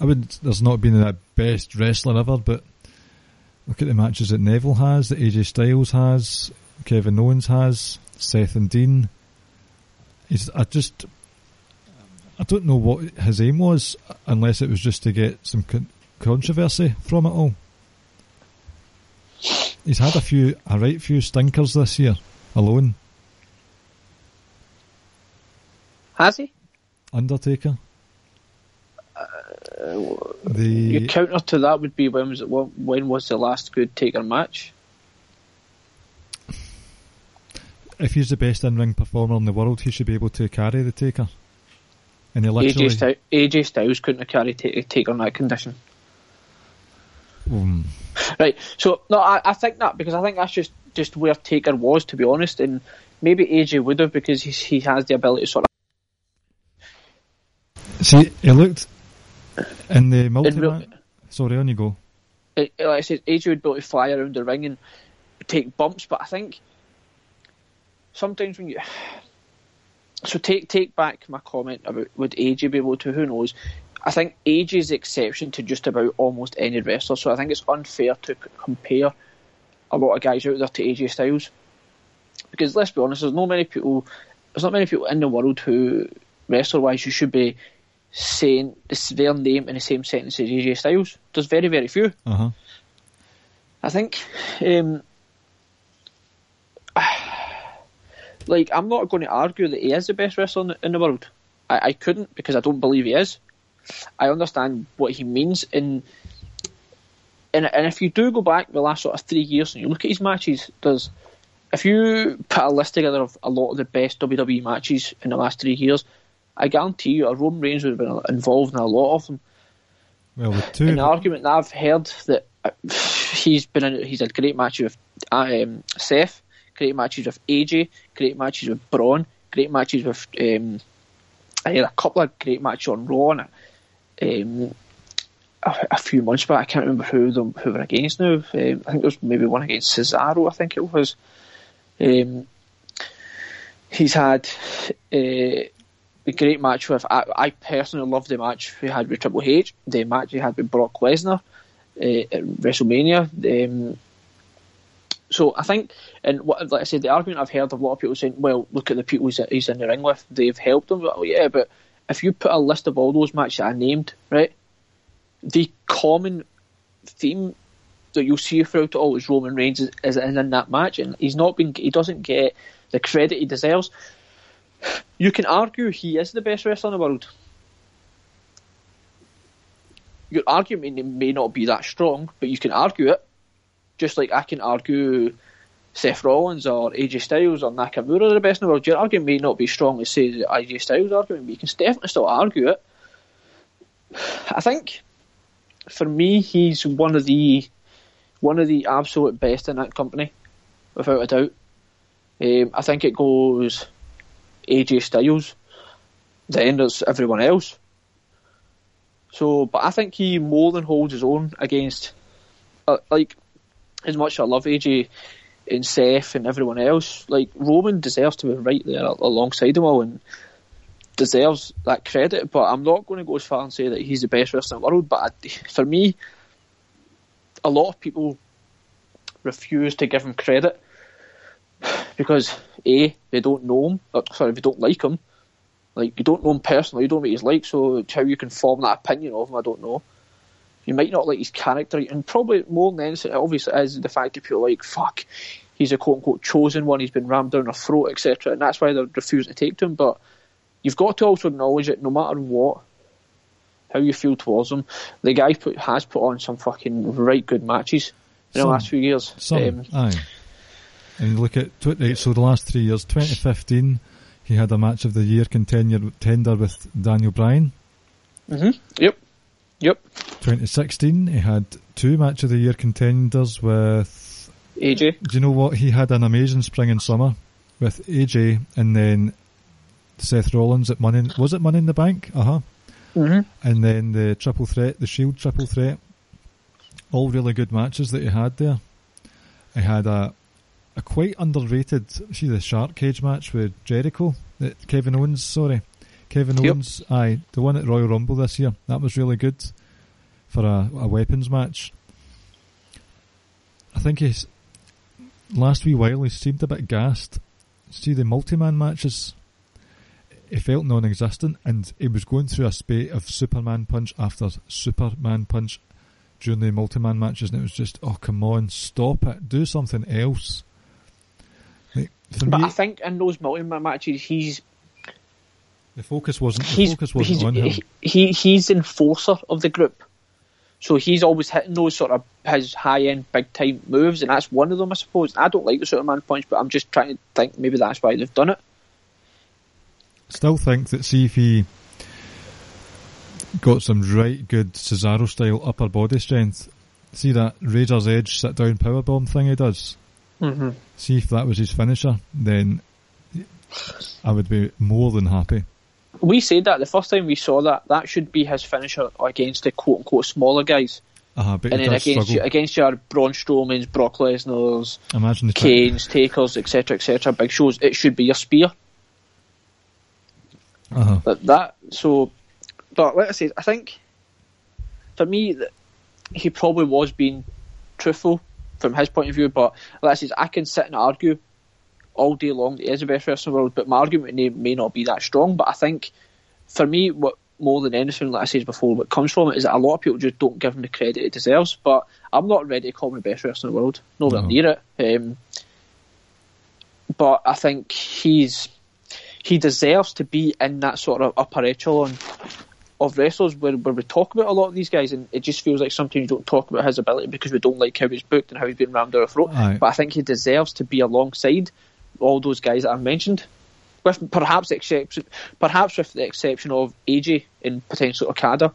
[SPEAKER 2] I would. There's not been the best wrestler ever, but look at the matches that Neville has, that AJ Styles has, Kevin Owens has, Seth and Dean. He's, I just, I don't know what his aim was, unless it was just to get some con- controversy from it all. He's had a few, a right few stinkers this year alone.
[SPEAKER 3] Has he?
[SPEAKER 2] Undertaker.
[SPEAKER 3] Uh, the your counter to that would be when was it? When was the last good Taker match?
[SPEAKER 2] If he's the best in-ring performer in the world, he should be able to carry the Taker. And he literally
[SPEAKER 3] AJ, Styles, AJ Styles couldn't have carried Taker in that condition.
[SPEAKER 2] Um.
[SPEAKER 3] Right. So no, I, I think that because I think that's just just where Taker was, to be honest, and maybe AJ would have because he he has the ability to sort of.
[SPEAKER 2] See, he looked in the multi. Sorry, on you go.
[SPEAKER 3] It, like I said, AJ would be able to fly around the ring and take bumps, but I think sometimes when you so take take back my comment about would AJ be able to? Who knows? I think AJ is the exception to just about almost any wrestler, so I think it's unfair to compare a lot of guys out there to AJ Styles. Because let's be honest, there's not many people, there's not many people in the world who, wrestler wise, you should be saying their name in the same sentence as AJ Styles. There's very, very few.
[SPEAKER 2] Uh-huh.
[SPEAKER 3] I think, um, like, I'm not going to argue that he is the best wrestler in the, in the world. I, I couldn't because I don't believe he is. I understand what he means in and, and if you do go back the last sort of three years and you look at his matches, there's if you put a list together of a lot of the best WWE matches in the last three years, I guarantee you a Roman Reigns would have been involved in a lot of them.
[SPEAKER 2] Well, with two,
[SPEAKER 3] an argument that I've heard that uh, he's been in, he's a great match with um, Seth, great matches with AJ, great matches with Braun, great matches with um, I had a couple of great matches on Raw. Um, a, a, few months back. I can't remember who them who were against now. Um, I think there was maybe one against Cesaro. I think it was. Um, he's had uh, a great match with. I, I personally love the match he had with Triple H, the match we had with Brock Lesnar uh, at WrestleMania. Um, so I think, and what, like I said, the argument I've heard of a lot of people saying, "Well, look at the people he's, in the ring with; they've helped him." Well, yeah, but if you put a list of all those matches I named, right, the common theme that you'll see throughout all is Roman Reigns is, is in that match, and he's not been, he doesn't get the credit he deserves. You can argue he is the best wrestler in the world. Your argument may not be that strong, but you can argue it. Just like I can argue Seth Rollins or AJ Styles or Nakamura are the best in the world. Your argument may not be strong as say the AJ Styles argument, but you can definitely still argue it. I think for me, he's one of the one of the absolute best in that company, without a doubt. Um, I think it goes AJ Styles, then there's everyone else. So, but I think he more than holds his own against, uh, like, as much as I love AJ and Seth and everyone else, like Roman deserves to be right there alongside them all and deserves that credit. But I'm not going to go as far and say that he's the best wrestler in the world. But I, for me, a lot of people refuse to give him credit because a they don't know him. Or, sorry, they don't like him. Like you don't know him personally, you don't know what he's like. So how you can form that opinion of him, I don't know. You might not like his character, and probably more than anything, obviously, is the fact that people are like, "Fuck, he's a quote unquote chosen one. He's been rammed down our throat, etc." And that's why they're refusing to take to him. But you've got to also acknowledge that no matter what, how you feel towards him, the guy put, has put on some fucking right good matches in some, the last few years.
[SPEAKER 2] Some, um, aye. And look at so the last three years, 2015, he had a match of the year contender tender with Daniel Bryan.
[SPEAKER 3] Mhm. Yep. Yep.
[SPEAKER 2] 2016, he had two match of the year contenders with
[SPEAKER 3] AJ.
[SPEAKER 2] Do you know what? He had an amazing spring and summer with AJ, and then Seth Rollins at Money. Was it Money in the Bank? Uh huh.
[SPEAKER 3] Mm-hmm.
[SPEAKER 2] And then the triple threat, the Shield triple threat. All really good matches that he had there. He had a a quite underrated. See the Shark Cage match with Jericho, that Kevin Owens. Sorry, Kevin
[SPEAKER 3] Yep.
[SPEAKER 2] Owens, aye, the one at Royal Rumble this year. That was really good for a, a weapons match. I think he's last wee while he seemed a bit gassed. See the multi-man matches, he felt non-existent, and he was going through a spate of Superman punch after Superman punch during the multi-man matches, and it was just, oh come on, stop it, do something else. Like,
[SPEAKER 3] But
[SPEAKER 2] me,
[SPEAKER 3] I think in those multi-man matches, he's
[SPEAKER 2] the focus wasn't the
[SPEAKER 3] he's
[SPEAKER 2] focus wasn't
[SPEAKER 3] he's
[SPEAKER 2] on him.
[SPEAKER 3] he, he he's the enforcer of the group. So he's always hitting those sort of his high end big time moves, and that's one of them, I suppose. I don't like the Superman punch, but I'm just trying to think maybe that's why they've done it.
[SPEAKER 2] Still think that see if he got some right good Cesaro style upper body strength. See that Razor's Edge sit down powerbomb thing he does.
[SPEAKER 3] Mm-hmm.
[SPEAKER 2] See if that was his finisher, then I would be more than happy.
[SPEAKER 3] We said that the first time we saw that that should be his finisher against the quote unquote smaller guys,
[SPEAKER 2] Uh, but
[SPEAKER 3] and then against
[SPEAKER 2] struggle.
[SPEAKER 3] your, against your Braun Strowman's, Brock Lesnar's,
[SPEAKER 2] Imagine the
[SPEAKER 3] Kane's, Takers, etc., etc. Big shows. It should be your spear.
[SPEAKER 2] Uh-huh.
[SPEAKER 3] But that so, but like I said, I think for me he probably was being truthful from his point of view. But like I said, I can sit and argue all day long that he is the best wrestler in the world, but my argument may, may not be that strong. But I think for me, what more than anything, like I said before, what comes from it is that a lot of people just don't give him the credit he deserves. But I'm not ready to call him the best wrestler in the world, nowhere
[SPEAKER 2] No.
[SPEAKER 3] near it. Um, but I think he's he deserves to be in that sort of upper echelon of wrestlers where, where we talk about a lot of these guys, and it just feels like sometimes we don't talk about his ability because we don't like how he's booked and how he's been rammed down our throat.
[SPEAKER 2] Aye.
[SPEAKER 3] But I think he deserves to be alongside all those guys that I've mentioned, with perhaps the exception, perhaps with the exception of AJ and potentially Okada,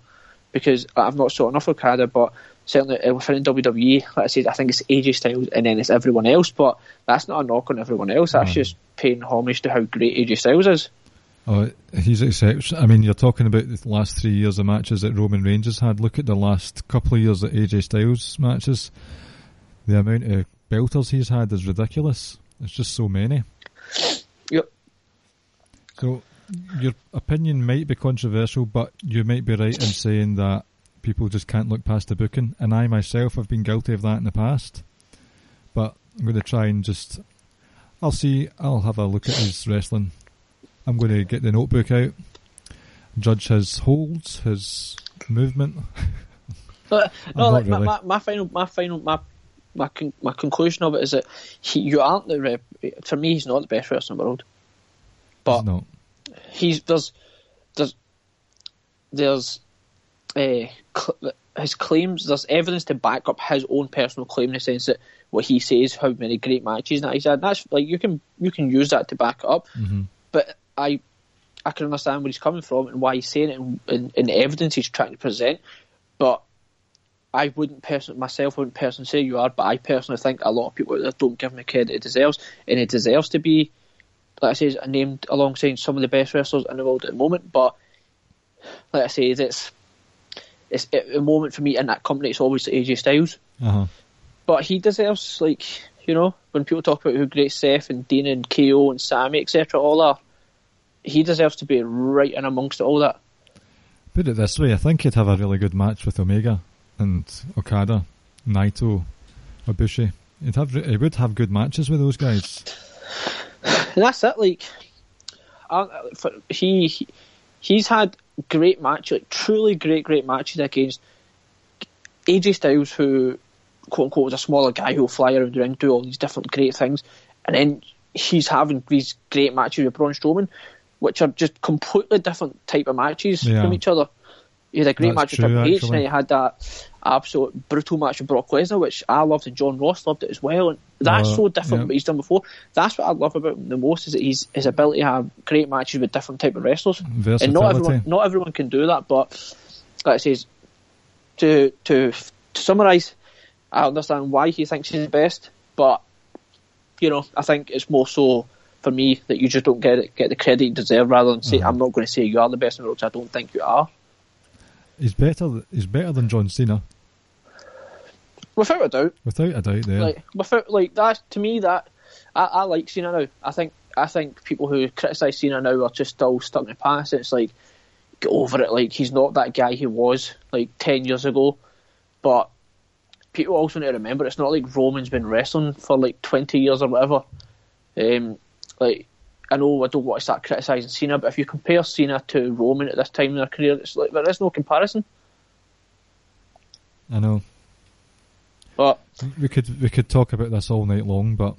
[SPEAKER 3] because I've not saw enough of Okada, but certainly uh, within WWE, like I said, I think it's AJ Styles and then it's everyone else. But that's not a knock on everyone else. That's
[SPEAKER 2] Aye.
[SPEAKER 3] just paying homage to how great AJ Styles is.
[SPEAKER 2] Oh, he's exception. I mean, you're talking about the last three years of matches that Roman Reigns has had. Look at the last couple of years of AJ Styles matches. The amount of belters he's had is ridiculous. It's just so many.
[SPEAKER 3] Yep.
[SPEAKER 2] So your opinion might be controversial, but you might be right in saying that people just can't look past the booking. And I myself have been guilty of that in the past. But I'm going to try and just. I'll see. I'll have a look at his wrestling. I'm going to get the notebook out, judge his holds, his movement.
[SPEAKER 3] Uh, [LAUGHS] but, no, like
[SPEAKER 2] really.
[SPEAKER 3] my, my, my final, my final, my my con- my conclusion of it is that he, you aren't the rep. For me, he's not the best wrestler in the world. But
[SPEAKER 2] He's not.
[SPEAKER 3] he's there's there's there's uh, cl- his claims. There's evidence to back up his own personal claim in the sense that what he says, how many great matches that he's had. That's like you can you can use that to back it up.
[SPEAKER 2] hmm
[SPEAKER 3] But I I can understand where he's coming from and why he's saying it and, and, and the evidence he's trying to present. But I wouldn't personally myself wouldn't personally say you are, but I personally think a lot of people out there don't give him the credit he deserves, and he deserves to be, like I say, named alongside some of the best wrestlers in the world at the moment. But like I say, it's it's at the moment for me in that company. It's always AJ Styles,
[SPEAKER 2] Uh huh.
[SPEAKER 3] but he deserves like you know when people talk about who great Seth and Dean and KO and Sami etc. All are, he deserves to be right in amongst all that.
[SPEAKER 2] Put it this way, I think he'd have a really good match with Omega and Okada, Naito, Ibushi. He'd have, he would have good matches with those guys.
[SPEAKER 3] And that's it. Like, uh, for, he, he he's had great matches, like truly great, great matches against AJ Styles, who quote unquote was a smaller guy who'll fly around the ring, do all these different great things, and then he's having these great matches with Braun Strowman, which are just completely different type of matches
[SPEAKER 2] Yeah.
[SPEAKER 3] from each other. He had a great
[SPEAKER 2] That's
[SPEAKER 3] match with Triple H, and he had that absolute brutal match with Brock Lesnar, which I loved, and John Ross loved it as well. And that's
[SPEAKER 2] Uh,
[SPEAKER 3] so different
[SPEAKER 2] yeah.
[SPEAKER 3] from what he's done before. That's what I love about him the most is that he's his ability to have great matches with different type of wrestlers. And
[SPEAKER 2] Versatility.
[SPEAKER 3] not everyone, not everyone can do that. But like I says, to to to summarise, I understand why he thinks he's the best, but you know, I think it's more so for me that you just don't get it, get the credit you deserve, rather than say
[SPEAKER 2] Mhm.
[SPEAKER 3] I'm not going to say you are the best in the world. I don't think you are.
[SPEAKER 2] He's better. He's better than John Cena,
[SPEAKER 3] Without a doubt,
[SPEAKER 2] without a doubt. There,
[SPEAKER 3] like without like that to me that I, I like Cena now. I think I think people who criticise Cena now are just still stuck in the past. It's like get over it. Like he's not that guy he was like ten years ago. But people also need to remember it's not like Roman's been wrestling for like twenty years or whatever. Um, like I know I don't want to start criticising Cena, but if you compare Cena to Roman at this time in their career, it's like there is no comparison.
[SPEAKER 2] I know.
[SPEAKER 3] But
[SPEAKER 2] We could we could talk about this all night long, but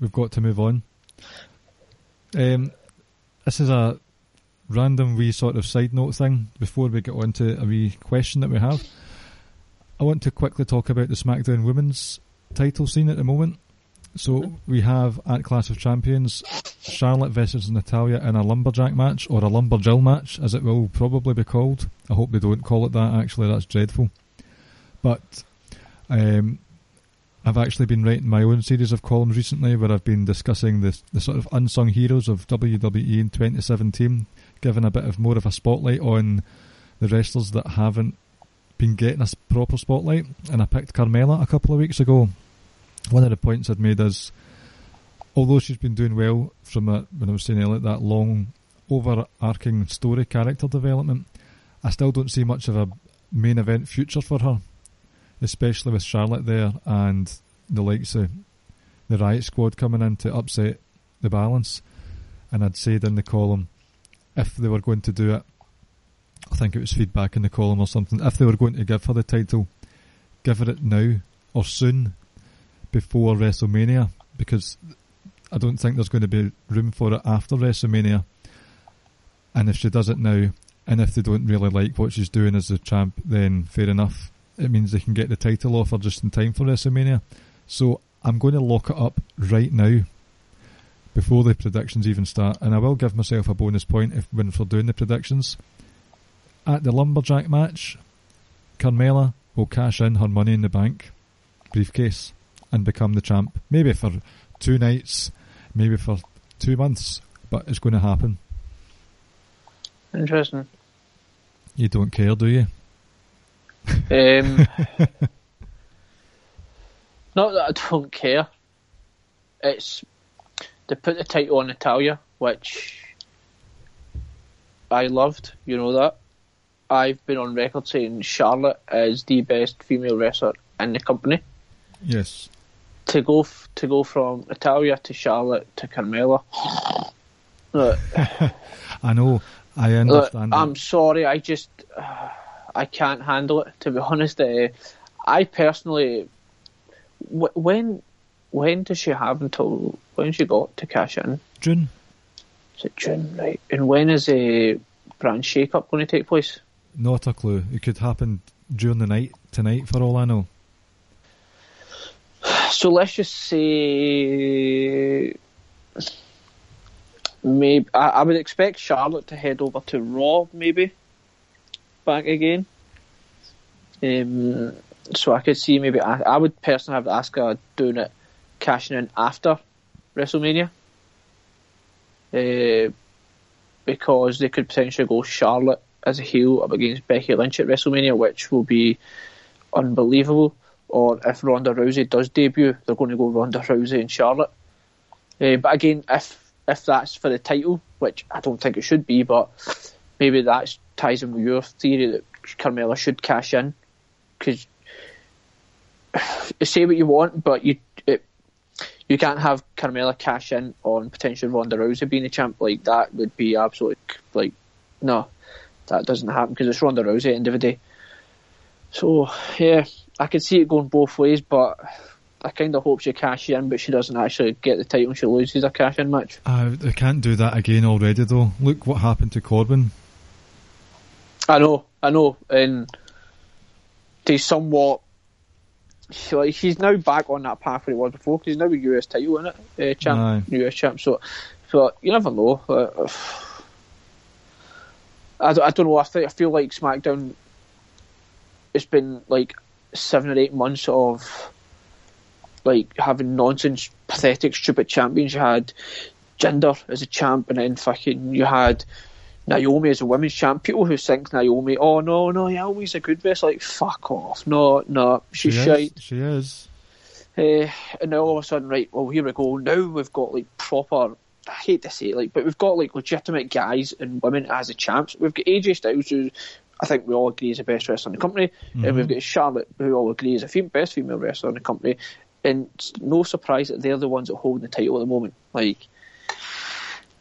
[SPEAKER 2] we've got to move on. Um, this is a random wee sort of side note thing before we get on to a wee question that we have. I want to quickly talk about the SmackDown Women's title scene at the moment. So we have at Clash of Champions Charlotte versus Natalya in a lumberjack match or a lumberjill match, as it will probably be called. I hope they don't call it that. Actually, that's dreadful. But um, I've actually been writing my own series of columns recently where I've been discussing the, the sort of unsung heroes of WWE in 2017, giving a bit of more of a spotlight on the wrestlers that haven't been getting a proper spotlight. And I picked Carmella a couple of weeks ago. One of the points I'd made is, although she's been doing well from a, when I was saying earlier, that long, overarching story character development, I still don't see much of a main event future for her especially with Charlotte there and the likes of the Riot Squad coming in to upset the balance. And I'd said in the column, if they were going to do it, I think it was feedback in the column or something, if they were going to give her the title, give her it now or soon before WrestleMania because I don't think there's going to be room for it after WrestleMania. And if she does it now, and if they don't really like what she's doing as a champ, then fair enough. It means they can get the title off her just in time for WrestleMania. So I'm going to lock it up right now before the predictions even start, and I will give myself a bonus point if when for doing the predictions. At the lumberjack match, Carmella will cash in her money in the bank briefcase and become the champ. Maybe for two nights, maybe for two months, but it's going to happen.
[SPEAKER 3] interesting.
[SPEAKER 2] You don't care, do you?
[SPEAKER 3] Um, [LAUGHS] not that I don't care. It's they put the title on Natalya, which I loved. You know that. I've been on record saying Charlotte is the best female wrestler in the company.
[SPEAKER 2] Yes.
[SPEAKER 3] To go f- to go from Natalya to Charlotte to Carmella. [LAUGHS] Look,
[SPEAKER 2] I know. I
[SPEAKER 3] look,
[SPEAKER 2] understand.
[SPEAKER 3] I'm sorry. I just uh, I can't handle it. To be [LAUGHS] honest, uh, I personally, wh- when when does she have until when she got to cash in?
[SPEAKER 2] June.
[SPEAKER 3] Is it June, right? And when is a brand shake up going to take place?
[SPEAKER 2] Not a clue. It could happen during the night tonight, for all I know.
[SPEAKER 3] So let's just say maybe I, I would expect Charlotte to head over to Raw, maybe back again. Um, so I could see maybe I, I would personally have Asuka doing it, cashing in after WrestleMania, uh, because they could potentially go Charlotte as a heel up against Becky Lynch at WrestleMania, which will be unbelievable. Or if Ronda Rousey does debut, they're going to go Ronda Rousey and Charlotte. Uh, but again, if if that's for the title, which I don't think it should be, but maybe that ties in with your theory that Carmella should cash in because [SIGHS] say what you want, but you it, you can't have Carmella cash in on potentially Ronda Rousey being the champ. Like that would be absolutely like no, that doesn't happen because it's Ronda Rousey at the end of the day. So yeah, I could see it going both ways, but I kind of hope she cashes in, but she doesn't actually get the title and she loses a cash in match.
[SPEAKER 2] Uh, they can't do that again already, though. Look what happened to Corbin.
[SPEAKER 3] I know, I know, and he's somewhat. Like he's now back on that path where he was before because he's now a US title in it, uh, champ,
[SPEAKER 2] Aye.
[SPEAKER 3] US champ. So, so you never know. Uh, [SIGHS] I, don't, I don't know. I, think, I feel like SmackDown. It's been like seven or eight months of like having nonsense, pathetic, stupid champions. You had Jinder as a champ, and then fucking you had Naomi as a women's champ. People who think Naomi, oh no, no, Naomi's a good wrestler. Like fuck off, no, no, she's
[SPEAKER 2] she
[SPEAKER 3] shite.
[SPEAKER 2] She is.
[SPEAKER 3] Uh, and now all of a sudden, right, well here we go. Now we've got like proper. I hate to say it, like, but we've got like legitimate guys and women as the champs. We've got AJ Styles, who I think we all agree is the best wrestler in the company, and mm-hmm. we've got Charlotte, who all agree is the fem- best female wrestler in the company. And it's no surprise that they're the ones that hold the title at the moment. Like,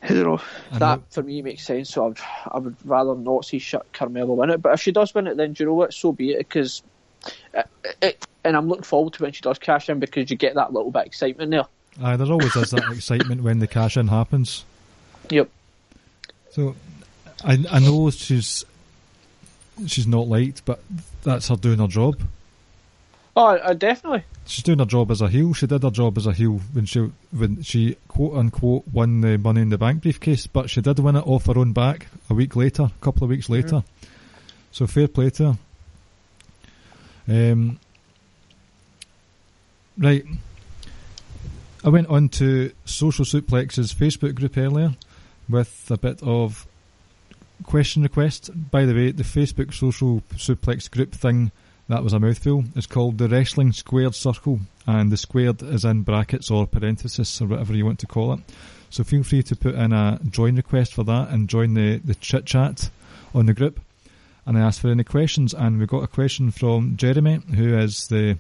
[SPEAKER 3] I don't know.
[SPEAKER 2] I
[SPEAKER 3] that
[SPEAKER 2] know-
[SPEAKER 3] for me makes sense. So I'd, I would rather not see Sh- Carmella win it. But if she does win it, then do you know what? So be it. Because, it, uh, uh, it, and I'm looking forward to when she does cash in because you get that little bit of excitement there.
[SPEAKER 2] Aye, there always is that excitement when the cash in happens.
[SPEAKER 3] Yep.
[SPEAKER 2] So, I I know she's she's not liked, but that's her doing her job.
[SPEAKER 3] Oh, uh, definitely.
[SPEAKER 2] She's doing her job as a heel. She did her job as a heel when she when she quote unquote won the Money in the Bank briefcase, but she did win it off her own back a week later, a couple of weeks later. So fair play to her. Um, right. I went on to Social Suplex's Facebook group earlier with a bit of question request. By the way, the Facebook Social Suplex group thing that was a mouthful. It's called the Wrestling Squared Circle, and the squared is in brackets or parenthesis or whatever you want to call it. So feel free to put in a join request for that and join the, the chit chat on the group. And I asked for any questions, and we got a question from Jeremy, who is the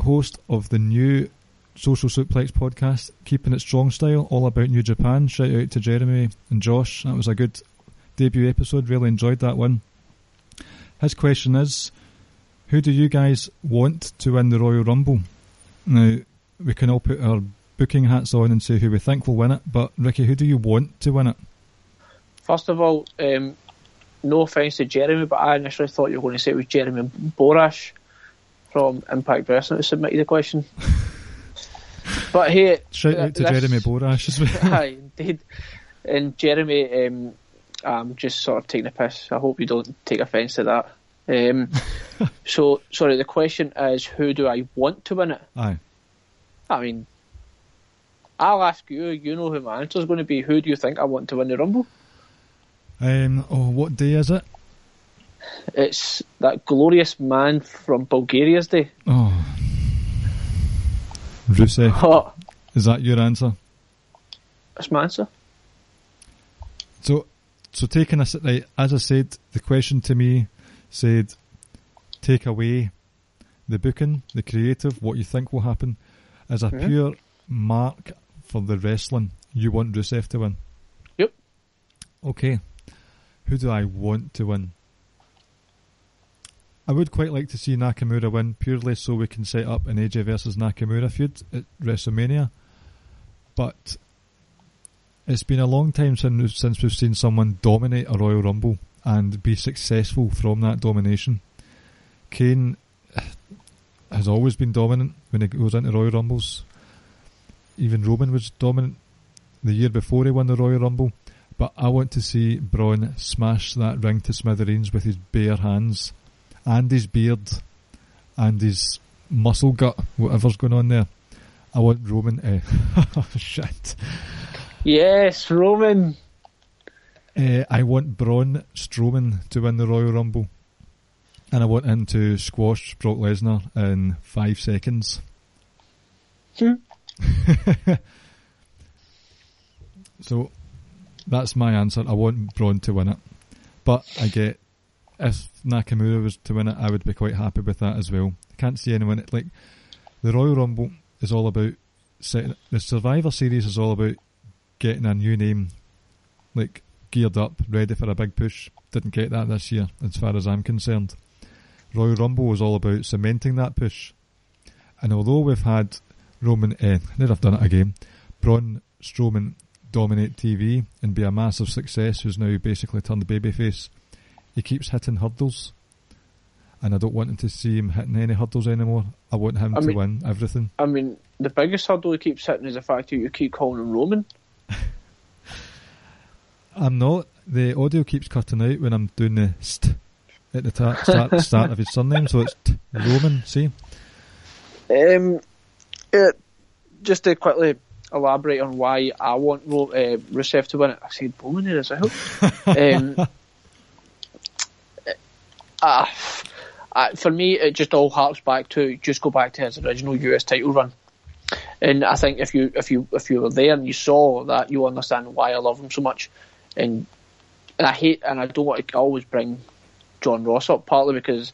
[SPEAKER 2] host of the new Social Suplex podcast, Keeping It Strong Style, all about New Japan. Shout out to Jeremy and Josh. That was a good debut episode. Really enjoyed that one. His question is Who do you guys want to win the Royal Rumble? Now, we can all put our booking hats on and say who we think will win it, but Ricky, who do you want to win it?
[SPEAKER 3] First of all, um, no offence to Jeremy, but I initially thought you were going to say it was Jeremy Borash from Impact Wrestling who submitted the question. [LAUGHS] but hey,
[SPEAKER 2] Shout
[SPEAKER 3] uh,
[SPEAKER 2] out to
[SPEAKER 3] this-
[SPEAKER 2] Jeremy Borash as well. [LAUGHS]
[SPEAKER 3] Hi, indeed. And Jeremy, um, I'm just sort of taking a piss. I hope you don't take offence to that. Um, [LAUGHS] so, sorry, the question is who do I want to win it?
[SPEAKER 2] Aye.
[SPEAKER 3] I mean, I'll ask you, you know who my answer is going to be. Who do you think I want to win the Rumble?
[SPEAKER 2] Um, oh, what day is it?
[SPEAKER 3] It's that glorious man from Bulgaria's day.
[SPEAKER 2] Oh. Rusev. [LAUGHS] Is that your answer?
[SPEAKER 3] that's my answer.
[SPEAKER 2] So, so taking us right as I said, the question to me said, take away the booking, the creative, what you think will happen, as a
[SPEAKER 3] Mhm.
[SPEAKER 2] pure mark for the wrestling. You want Rusev to win.
[SPEAKER 3] Yep.
[SPEAKER 2] Okay. Who do I want to win? I would quite like to see Nakamura win purely so we can set up an AJ versus Nakamura feud at WrestleMania. But it's been a long time since since we've seen someone dominate a Royal Rumble and be successful from that domination. Kane has always been dominant when he goes into Royal Rumbles. Even Roman was dominant the year before he won the Royal Rumble. But I want to see Braun smash that ring to smithereens with his bare hands and his beard and his muscle gut, whatever's going on there. I want Roman. Uh, [LAUGHS] oh shit.
[SPEAKER 3] Yes, Roman.
[SPEAKER 2] Uh, I want Braun Strowman to win the Royal Rumble. And I want him to squash Brock Lesnar in five seconds.
[SPEAKER 3] Hmm. [LAUGHS]
[SPEAKER 2] so that's my answer. I want Braun to win it. But I get if Nakamura was to win it, I would be quite happy with that as well. Can't see anyone like the Royal Rumble is all about setting the Survivor Series is all about getting a new name, like geared up, ready for a big push. Didn't get that this year, as far as I'm concerned. Royal Rumble was all about cementing that push. And although we've had Roman, eh, there I've done it again, Braun Strowman dominate TV and be a massive success, who's now basically turned the babyface, he keeps hitting hurdles. And I don't want him to see him hitting any hurdles anymore. I want him
[SPEAKER 3] I
[SPEAKER 2] to
[SPEAKER 3] mean-
[SPEAKER 2] win everything.
[SPEAKER 3] I mean, the biggest hurdle he keeps hitting is the fact that you keep calling him Roman. [LAUGHS]
[SPEAKER 2] I'm not. The audio keeps cutting out when I'm doing the st at the ta- start, start of his surname, so it's t- Roman. See,
[SPEAKER 3] Um, uh, just to quickly elaborate on why I want Ro- uh, Rusev to win it. I said Roman there as well. [LAUGHS] um, uh, uh, for me, it just all harks back to just go back to his original US title run. And I think if you if you if you were there and you saw that, you understand why I love him so much. And and I hate and I don't want to always bring John Ross up partly because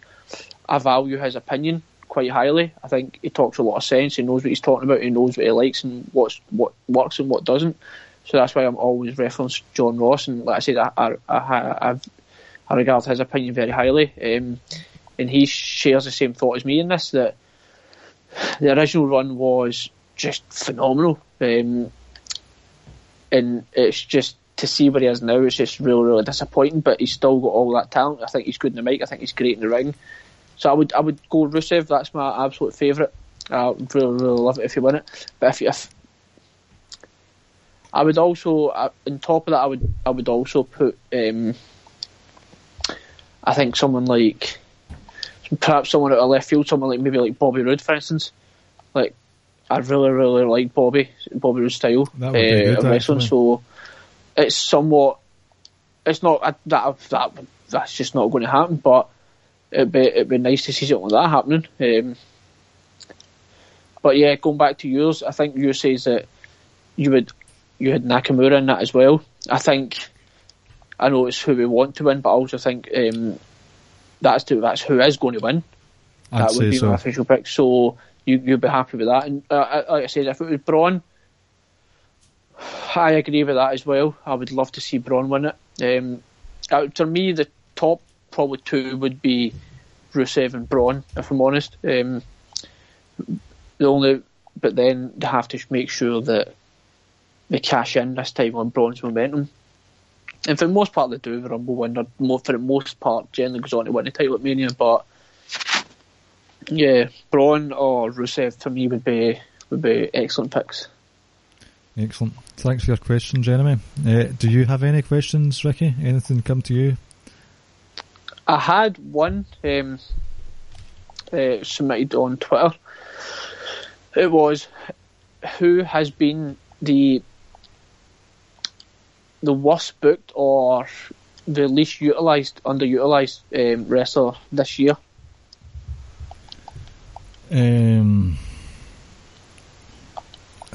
[SPEAKER 3] I value his opinion quite highly. I think he talks a lot of sense. He knows what he's talking about. He knows what he likes and what's what works and what doesn't. So that's why I'm always reference John Ross. And like I said, I I, I, I regard his opinion very highly. Um, and he shares the same thought as me in this that the original run was just phenomenal. Um, and it's just to see where he is now, it's just really, really disappointing. But he's still got all that talent. I think he's good in the mic. I think he's great in the ring. So I would, I would go Rusev. That's my absolute favourite. I would really, really love it if he win it. But if, if I would also, uh, on top of that, I would, I would also put. Um, I think someone like, perhaps someone out of left field, someone like maybe like Bobby Roode, for instance. I really, really like Bobby, Bobby Roode's style
[SPEAKER 2] That would be
[SPEAKER 3] uh,
[SPEAKER 2] good,
[SPEAKER 3] of wrestling. So it's somewhat, it's not uh, that that that's just not going to happen. But it'd be it'd be nice to see something like that happening. Um, but yeah, going back to yours, I think you says that you would you had Nakamura in that as well. I think I know it's who we want to win, but I also think um, that's to, that's who is going to win.
[SPEAKER 2] I'd
[SPEAKER 3] that
[SPEAKER 2] say
[SPEAKER 3] would be
[SPEAKER 2] so.
[SPEAKER 3] my official pick. So you you'd be happy with that. And uh, like I said, if it was Braun, I agree with that as well. I would love to see Braun win it. Um, uh, for me, the top probably two would be Rusev and Braun, if I'm honest. Um, the only, but then they have to make sure that they cash in this time on Braun's momentum. And for the most part, they do the Rumble winner. For the most part, generally goes on to win the title at Mania. But yeah, Braun or Rusev for me would be would be excellent picks.
[SPEAKER 2] Excellent. Thanks for your question, Jeremy. Uh, do you have any questions, Ricky? Anything come to you?
[SPEAKER 3] I had one um, uh, submitted on Twitter. It was who has been the the worst booked or the least utilised, underutilised um, wrestler this year.
[SPEAKER 2] Um,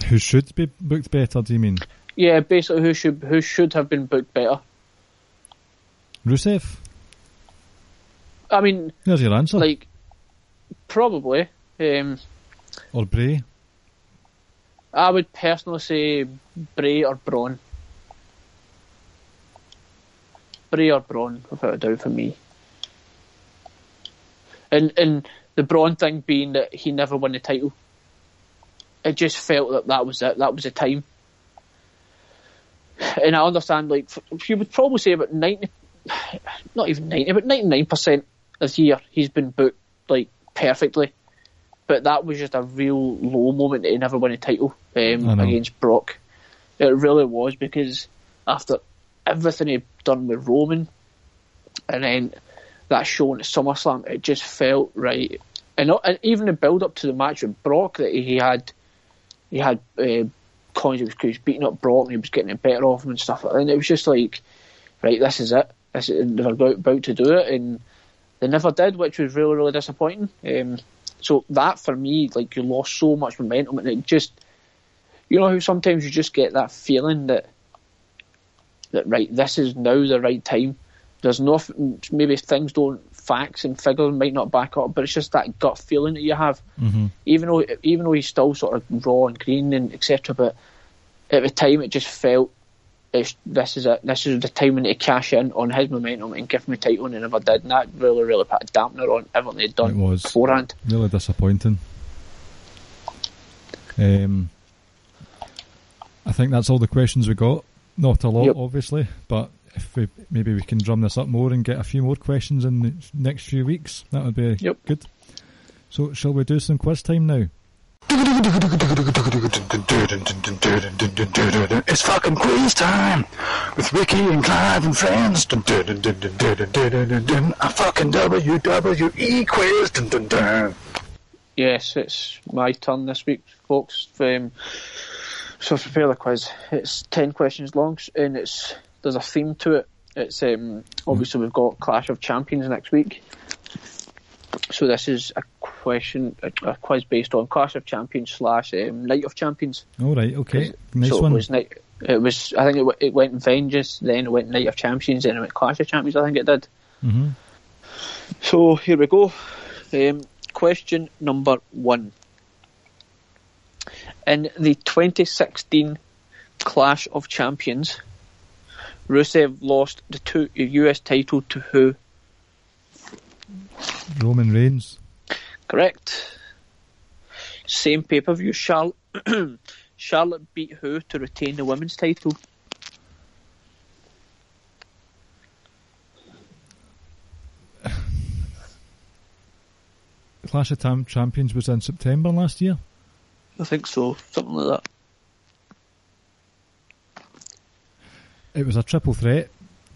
[SPEAKER 2] who should be booked better? Do you mean?
[SPEAKER 3] Yeah, basically who should who should have been booked better.
[SPEAKER 2] Rusev?
[SPEAKER 3] I mean,
[SPEAKER 2] There's your answer.
[SPEAKER 3] like probably. Um,
[SPEAKER 2] or Bray?
[SPEAKER 3] I would personally say Bray or Braun. Bray or Braun, without a doubt, for me. And and the Braun thing being that he never won the title. It just felt that that was it. That was the time. And I understand, like, you would probably say about 90, [SIGHS] not even 90, but 99% this year he's been booked, like, perfectly. But that was just a real low moment that he never won a title um, against Brock. It really was because after everything he'd done with Roman and then that show at SummerSlam, it just felt right. And, and even the build up to the match with Brock that he had, he had uh, coins. Was, he was beating up Brock and he was getting it better off him and stuff. And it was just like, right, this is it. This is, they were about, about to do it, and they never did, which was really really disappointing. Um, so that for me, like you lost so much momentum, and it just, you know, how sometimes you just get that feeling that that right, this is now the right time. There's no maybe things don't facts and figures might not back up, but it's just that gut feeling that you have.
[SPEAKER 2] Mm-hmm.
[SPEAKER 3] Even though even though he's still sort of raw and green and etc. But at the time, it just felt it's, this is it. This is the time when to cash in on his momentum and give him a title, and he never did. And that really really put a dampener on everything he'd done
[SPEAKER 2] It was.
[SPEAKER 3] beforehand.
[SPEAKER 2] Really disappointing. Um, I think that's all the questions we got. Not a lot,
[SPEAKER 3] Yep.
[SPEAKER 2] obviously, but if we, maybe we can drum this up more and get a few more questions in the next few weeks, that would be
[SPEAKER 3] Yep.
[SPEAKER 2] good. So, shall we do some quiz time now?
[SPEAKER 4] It's fucking quiz time with Ricky and Clive and friends. A fucking WWE quiz.
[SPEAKER 3] Yes, it's my turn this week, folks. Um, so prepare the quiz. It's ten questions long, and it's there's a theme to it. It's um, obviously we've got Clash of Champions next week. So this is a question, a, a quiz based on Clash of Champions slash um, Night of Champions.
[SPEAKER 2] All right, okay, nice
[SPEAKER 3] so
[SPEAKER 2] one.
[SPEAKER 3] it was night. It was. I think it, w- it went Vengeance, then it went Night of Champions, then it went Clash of Champions. I think it did.
[SPEAKER 2] hmm
[SPEAKER 3] So here we go. Um, question number one. In the 2016 Clash of Champions, Rusev lost the two US title to who?
[SPEAKER 2] Roman Reigns.
[SPEAKER 3] Correct. Same pay per view. Charlotte, [CLEARS THROAT] Charlotte beat who to retain the women's title? [SIGHS]
[SPEAKER 2] Clash of Tam- Champions was in September last year.
[SPEAKER 3] I think so. Something like that.
[SPEAKER 2] It was a triple threat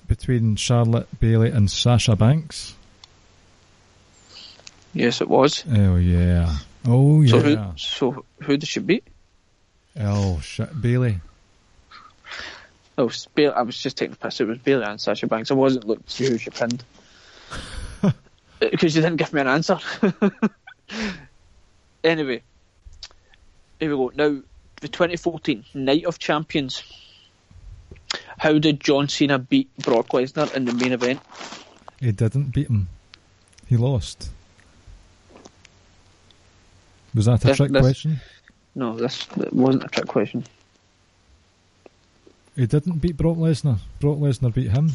[SPEAKER 2] between Charlotte, Bayley, and Sasha Banks.
[SPEAKER 3] Yes, it was.
[SPEAKER 2] Oh yeah. Oh
[SPEAKER 3] So
[SPEAKER 2] yeah.
[SPEAKER 3] who? So who did she beat?
[SPEAKER 2] Oh shit, Bayley.
[SPEAKER 3] Oh, Bayley, I was just taking the piss. It was Bayley and Sasha Banks. I wasn't looking to see who she pinned. [LAUGHS] Uh, because you didn't give me an answer. [LAUGHS] anyway, here we go. Now, the 2014 Night of Champions. How did John Cena beat Brock Lesnar in the main event?
[SPEAKER 2] He didn't beat him. He lost. Was that a
[SPEAKER 3] This-
[SPEAKER 2] trick
[SPEAKER 3] this-
[SPEAKER 2] question?
[SPEAKER 3] No, this that wasn't a trick question.
[SPEAKER 2] He didn't beat Brock Lesnar. Brock Lesnar beat him.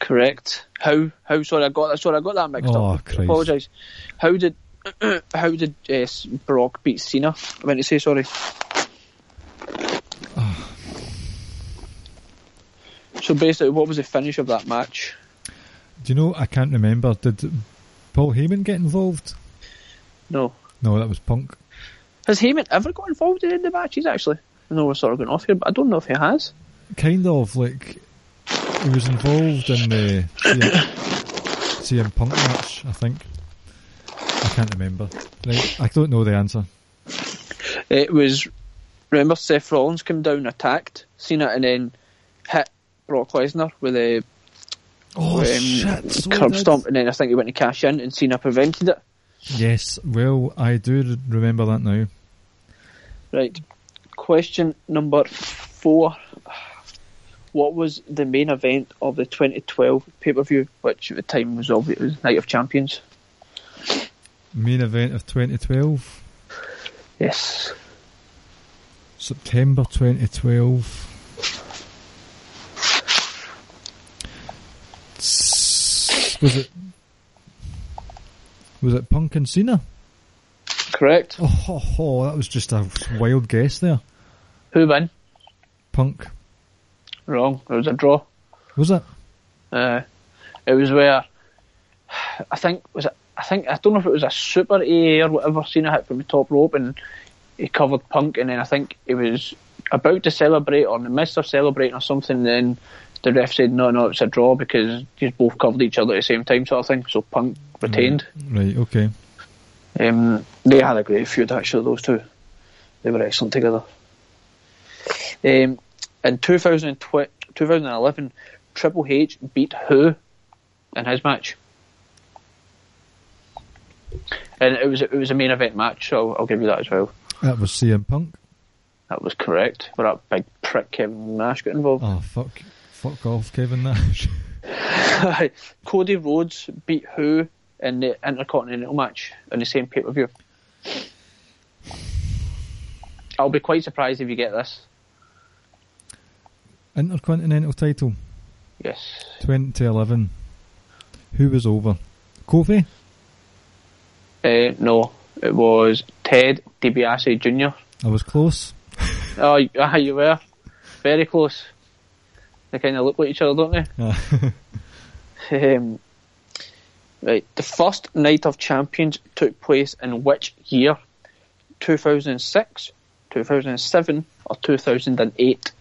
[SPEAKER 3] Correct. How? How? Sorry, I got that. Sorry, I got that mixed
[SPEAKER 2] Oh,
[SPEAKER 3] up.
[SPEAKER 2] Christ.
[SPEAKER 3] Apologise. How did? [CLEARS THROAT] how did uh, Brock beat Cena? I meant to say sorry. So basically, what was the finish of that match?
[SPEAKER 2] Do you know? I can't remember. Did Paul Heyman get involved?
[SPEAKER 3] No.
[SPEAKER 2] No, that was Punk.
[SPEAKER 3] Has Heyman ever got involved in the matches? Actually, I know we're sort of going off here, but I don't know if he has.
[SPEAKER 2] Kind of like he was involved in the CM, CM Punk match. I think. I can't remember. Right, I don't know the answer.
[SPEAKER 3] It was. Remember, Seth Rollins came down, attacked Cena, and then hit Brock Lesnar with a
[SPEAKER 2] Oh
[SPEAKER 3] um,
[SPEAKER 2] shit! so
[SPEAKER 3] curb
[SPEAKER 2] did.
[SPEAKER 3] stomp, and then I think he went to cash in, and Cena prevented it.
[SPEAKER 2] Yes, well, I do remember that now.
[SPEAKER 3] Right. Question number four. what was the main event of the 2012 pay per view, which at the time was obvious was Night of Champions?
[SPEAKER 2] Main event of 2012,
[SPEAKER 3] Yes.
[SPEAKER 2] September 2012. Was it? Was it Punk and Cena?
[SPEAKER 3] Correct.
[SPEAKER 2] Oh, ho, ho, that was just a wild guess there.
[SPEAKER 3] Who won?
[SPEAKER 2] Punk.
[SPEAKER 3] Wrong. It was a draw.
[SPEAKER 2] Was it?
[SPEAKER 3] Uh, it was where I think was it. I think I don't know if it was a super AA or whatever. Cena hit from the top rope and he covered Punk, and then I think he was about to celebrate or in the midst of celebrating or something. Then the ref said, "No, no, it's a draw because you both covered each other at the same time, sort of thing." So Punk retained.
[SPEAKER 2] Right. Okay.
[SPEAKER 3] Um, they had a great feud actually. Those two, they were excellent together. Um, in 2012 2011, Triple H beat Who in his match, and it was it was a main event match. So I'll give you that as well.
[SPEAKER 2] That was CM Punk.
[SPEAKER 3] That was correct. Where that big prick Kevin Nash got involved.
[SPEAKER 2] Oh fuck! Fuck off, Kevin Nash. [LAUGHS]
[SPEAKER 3] Cody Rhodes beat Who in the Intercontinental match in the same pay per view. I'll be quite surprised if you get this.
[SPEAKER 2] Intercontinental title,
[SPEAKER 3] Yes.
[SPEAKER 2] 2011. Who was over? Kofi.
[SPEAKER 3] Uh, no, it was Ted DiBiase Jr.
[SPEAKER 2] I was close.
[SPEAKER 3] Oh, ah, you were very close. They kind of look like each other, don't they? [LAUGHS] Um, right. The first Night of Champions took place in which year? 2006, 2007, or 2008?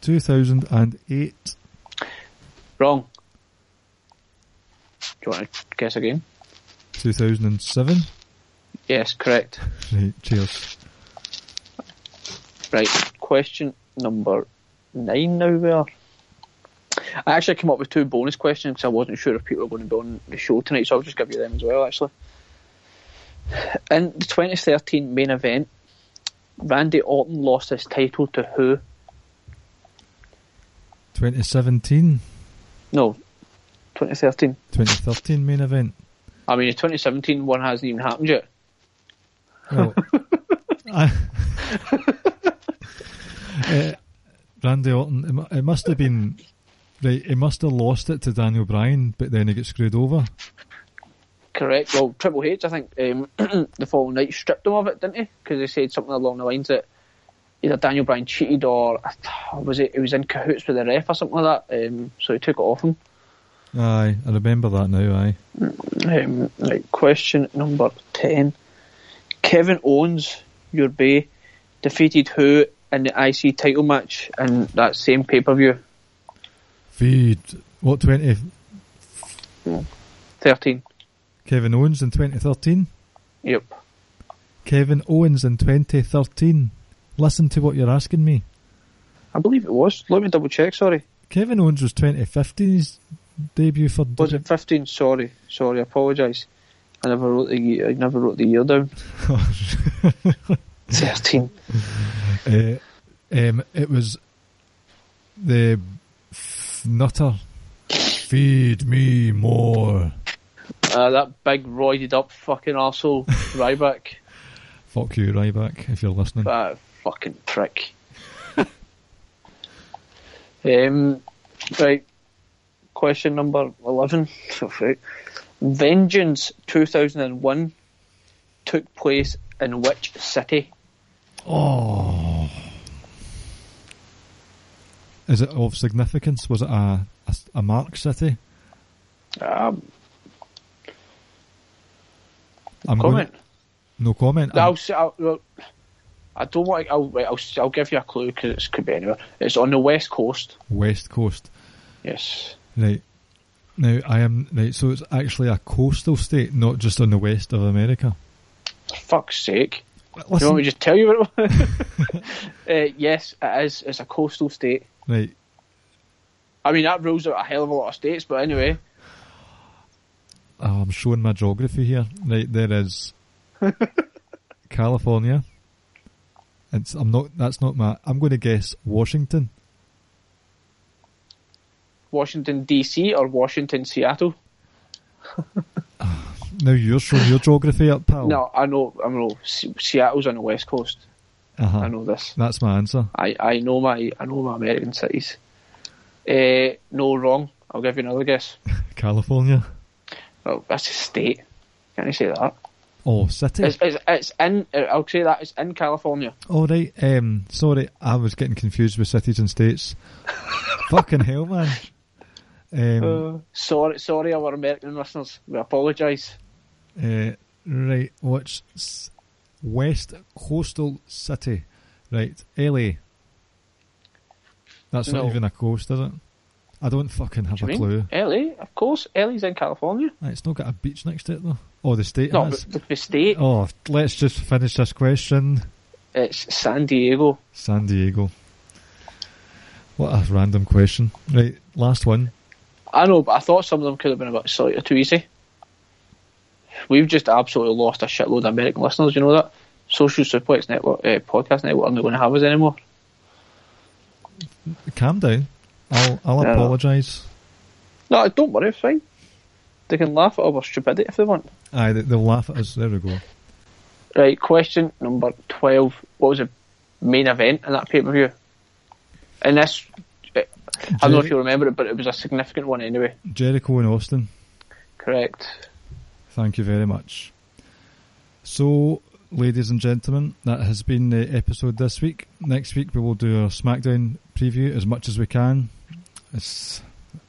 [SPEAKER 2] 2008.
[SPEAKER 3] Wrong. Do you want to guess again?
[SPEAKER 2] 2007.
[SPEAKER 3] Yes, correct. [LAUGHS]
[SPEAKER 2] Right. Cheers.
[SPEAKER 3] Right. Question number nine now we are. I actually came up with two bonus questions because I wasn't sure if people were going to be on the show tonight, so I'll just give you them as well, actually. In the 2013 main event, Randy Orton lost his title to who?
[SPEAKER 2] 2017.
[SPEAKER 3] No, 2013.
[SPEAKER 2] 2013 main event.
[SPEAKER 3] I mean, the 2017 one hasn't even happened yet.
[SPEAKER 2] Well, [LAUGHS] I, [LAUGHS] Randy Orton. It, it must have been right. He must have lost it to Daniel Bryan, but then he got screwed over.
[SPEAKER 3] Correct. Well, Triple H, I think, um, [CLEARS THROAT] the following night stripped him of it, didn't he? Because he said something along the lines that either Daniel Bryan cheated or was it? He was in cahoots with the ref or something like that. Um, so he took it off him.
[SPEAKER 2] Aye, I remember that now. Aye.
[SPEAKER 3] Um, right, question number 10. Kevin Owens, your Bay, defeated who in the IC title match in that same pay per view?
[SPEAKER 2] Feed what 20?
[SPEAKER 3] 13.
[SPEAKER 2] Kevin Owens in 2013.
[SPEAKER 3] Yep.
[SPEAKER 2] Kevin Owens in 2013. Listen to what you're asking me.
[SPEAKER 3] I believe it was. Let me double check, sorry.
[SPEAKER 2] Kevin Owens was 2015's debut for.
[SPEAKER 3] Was it 15? Sorry. Sorry, I apologise. I never wrote the year, I never wrote the year down. [LAUGHS] 13. [LAUGHS]
[SPEAKER 2] Uh, um, it was the nutter. Feed me more.
[SPEAKER 3] Uh, that big roided up fucking arsehole, [LAUGHS] Ryback.
[SPEAKER 2] Fuck you, Ryback, if you're listening.
[SPEAKER 3] That fucking prick. um, right. Question number 11. [LAUGHS] Right. Vengeance 2001 took place in which city?
[SPEAKER 2] Oh. Is it of significance? Was it a a Mark City?
[SPEAKER 3] Um,
[SPEAKER 2] I'm
[SPEAKER 3] comment.
[SPEAKER 2] Going, no comment.
[SPEAKER 3] I'll, s- I'll, I don't want. I'll, I'll, s- I'll give you a clue because it could be anywhere. It's on the west coast.
[SPEAKER 2] West Coast.
[SPEAKER 3] Yes.
[SPEAKER 2] Right. Now I am right. So it's actually a coastal state, not just on the west of America.
[SPEAKER 3] For fuck's sake. Do you want me to just tell you what it was? [LAUGHS] uh, yes, it is. It's a coastal state.
[SPEAKER 2] right.
[SPEAKER 3] I mean, that rules out a hell of a lot of states, but anyway.
[SPEAKER 2] Oh, I'm showing my geography here. Right, there is [LAUGHS] California. It's I'm not. That's not my. I'm going to guess Washington.
[SPEAKER 3] Washington DC or Washington Seattle? [LAUGHS]
[SPEAKER 2] Now you're showing your geography up, pal.
[SPEAKER 3] No, I know. I know. Seattle's on the west coast.
[SPEAKER 2] Uh-huh.
[SPEAKER 3] I know this.
[SPEAKER 2] That's my answer.
[SPEAKER 3] I, I know my I know my American cities. Uh, no, wrong. I'll give you another guess. [LAUGHS]
[SPEAKER 2] California.
[SPEAKER 3] Well, that's a state. Can you say that?
[SPEAKER 2] Oh, city.
[SPEAKER 3] It's, it's, it's in. uh, I'll say that it's in California.
[SPEAKER 2] All right. Um, sorry, I was getting confused with cities and states. [LAUGHS] Fucking hell, man. Um,
[SPEAKER 3] Uh, sorry, sorry, our American listeners. We apologise.
[SPEAKER 2] Uh, right, what's west coastal city? Right, LA. That's not even a coast, is it? I don't fucking have
[SPEAKER 3] Do
[SPEAKER 2] a
[SPEAKER 3] mean
[SPEAKER 2] clue.
[SPEAKER 3] LA? Of course, LA's in California.
[SPEAKER 2] It's not got a beach next to it though. Oh, the state
[SPEAKER 3] No,
[SPEAKER 2] has.
[SPEAKER 3] the, the state.
[SPEAKER 2] Oh, let's just finish this question.
[SPEAKER 3] It's San Diego.
[SPEAKER 2] San Diego. What a random question. Right, last one.
[SPEAKER 3] I know, but I thought some of them could have been a bit slightly too easy. We've just absolutely lost a shitload of American listeners. You know that Social Suplex Network uh, podcast network aren't going to have us anymore.
[SPEAKER 2] Calm down. I'll I'll apologise.
[SPEAKER 3] No, don't worry, it's fine. They can laugh at our stupidity if they want.
[SPEAKER 2] Aye, they, they'll laugh at us. There we go.
[SPEAKER 3] Right, question number 12. What was the main event in that pay per view? And this, I don't know if you remember it, but it was a significant one anyway.
[SPEAKER 2] Jericho and Austin.
[SPEAKER 3] Correct.
[SPEAKER 2] Thank you very much. So, ladies and gentlemen, that has been the episode this week. Next week we will do our SmackDown preview as much as we can. It's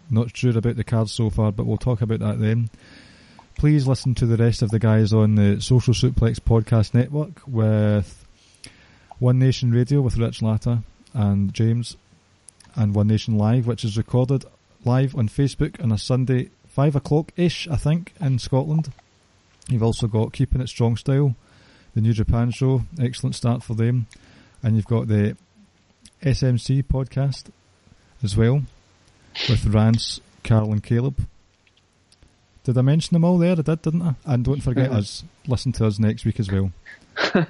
[SPEAKER 2] not sure about the cards so far, but we'll talk about that then. Please listen to the rest of the guys on the Social Suplex Podcast Network with One Nation Radio with Rich Latta and James, and One Nation Live, which is recorded live on Facebook on a Sunday, 5 o'clock ish, I think, in Scotland. You've also got Keeping It Strong Style, the New Japan show, excellent start for them. And you've got the SMC podcast as well, with Rance, Carl, and Caleb. Did I mention them all there? I did, didn't I? And don't forget
[SPEAKER 3] Mhm.
[SPEAKER 2] us. Listen to us next week as well. [LAUGHS] uh,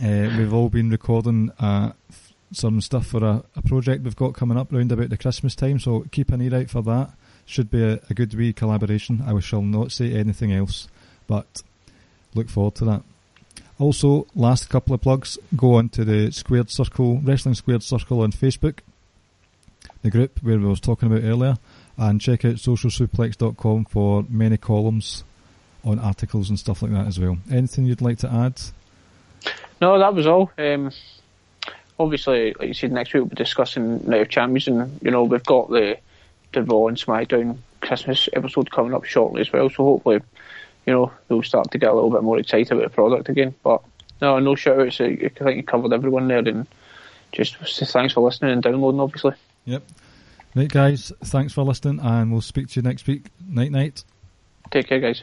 [SPEAKER 2] we've all been recording uh, f- some stuff for a, a project we've got coming up round about the Christmas time, so keep an ear out for that. Should be a, a good wee collaboration. I shall not say anything else, but look forward to that. Also, last couple of plugs go on to the Squared Circle, Wrestling Squared Circle on Facebook, the group where we was talking about earlier, and check out socialsuplex.com for many columns on articles and stuff like that as well. Anything you'd like to add?
[SPEAKER 3] No, that was all. Um, obviously, like you said, next week we'll be discussing Night of Champions, and you know we've got the the Raw and SmackDown Christmas episode coming up shortly as well. So hopefully, you know, we'll start to get a little bit more excited about the product again. But no, no shout outs. I think you covered everyone there, and just thanks for listening and downloading. Obviously,
[SPEAKER 2] Yep. Right, guys, thanks for listening, and we'll speak to you next week. Night, night.
[SPEAKER 3] take care, guys.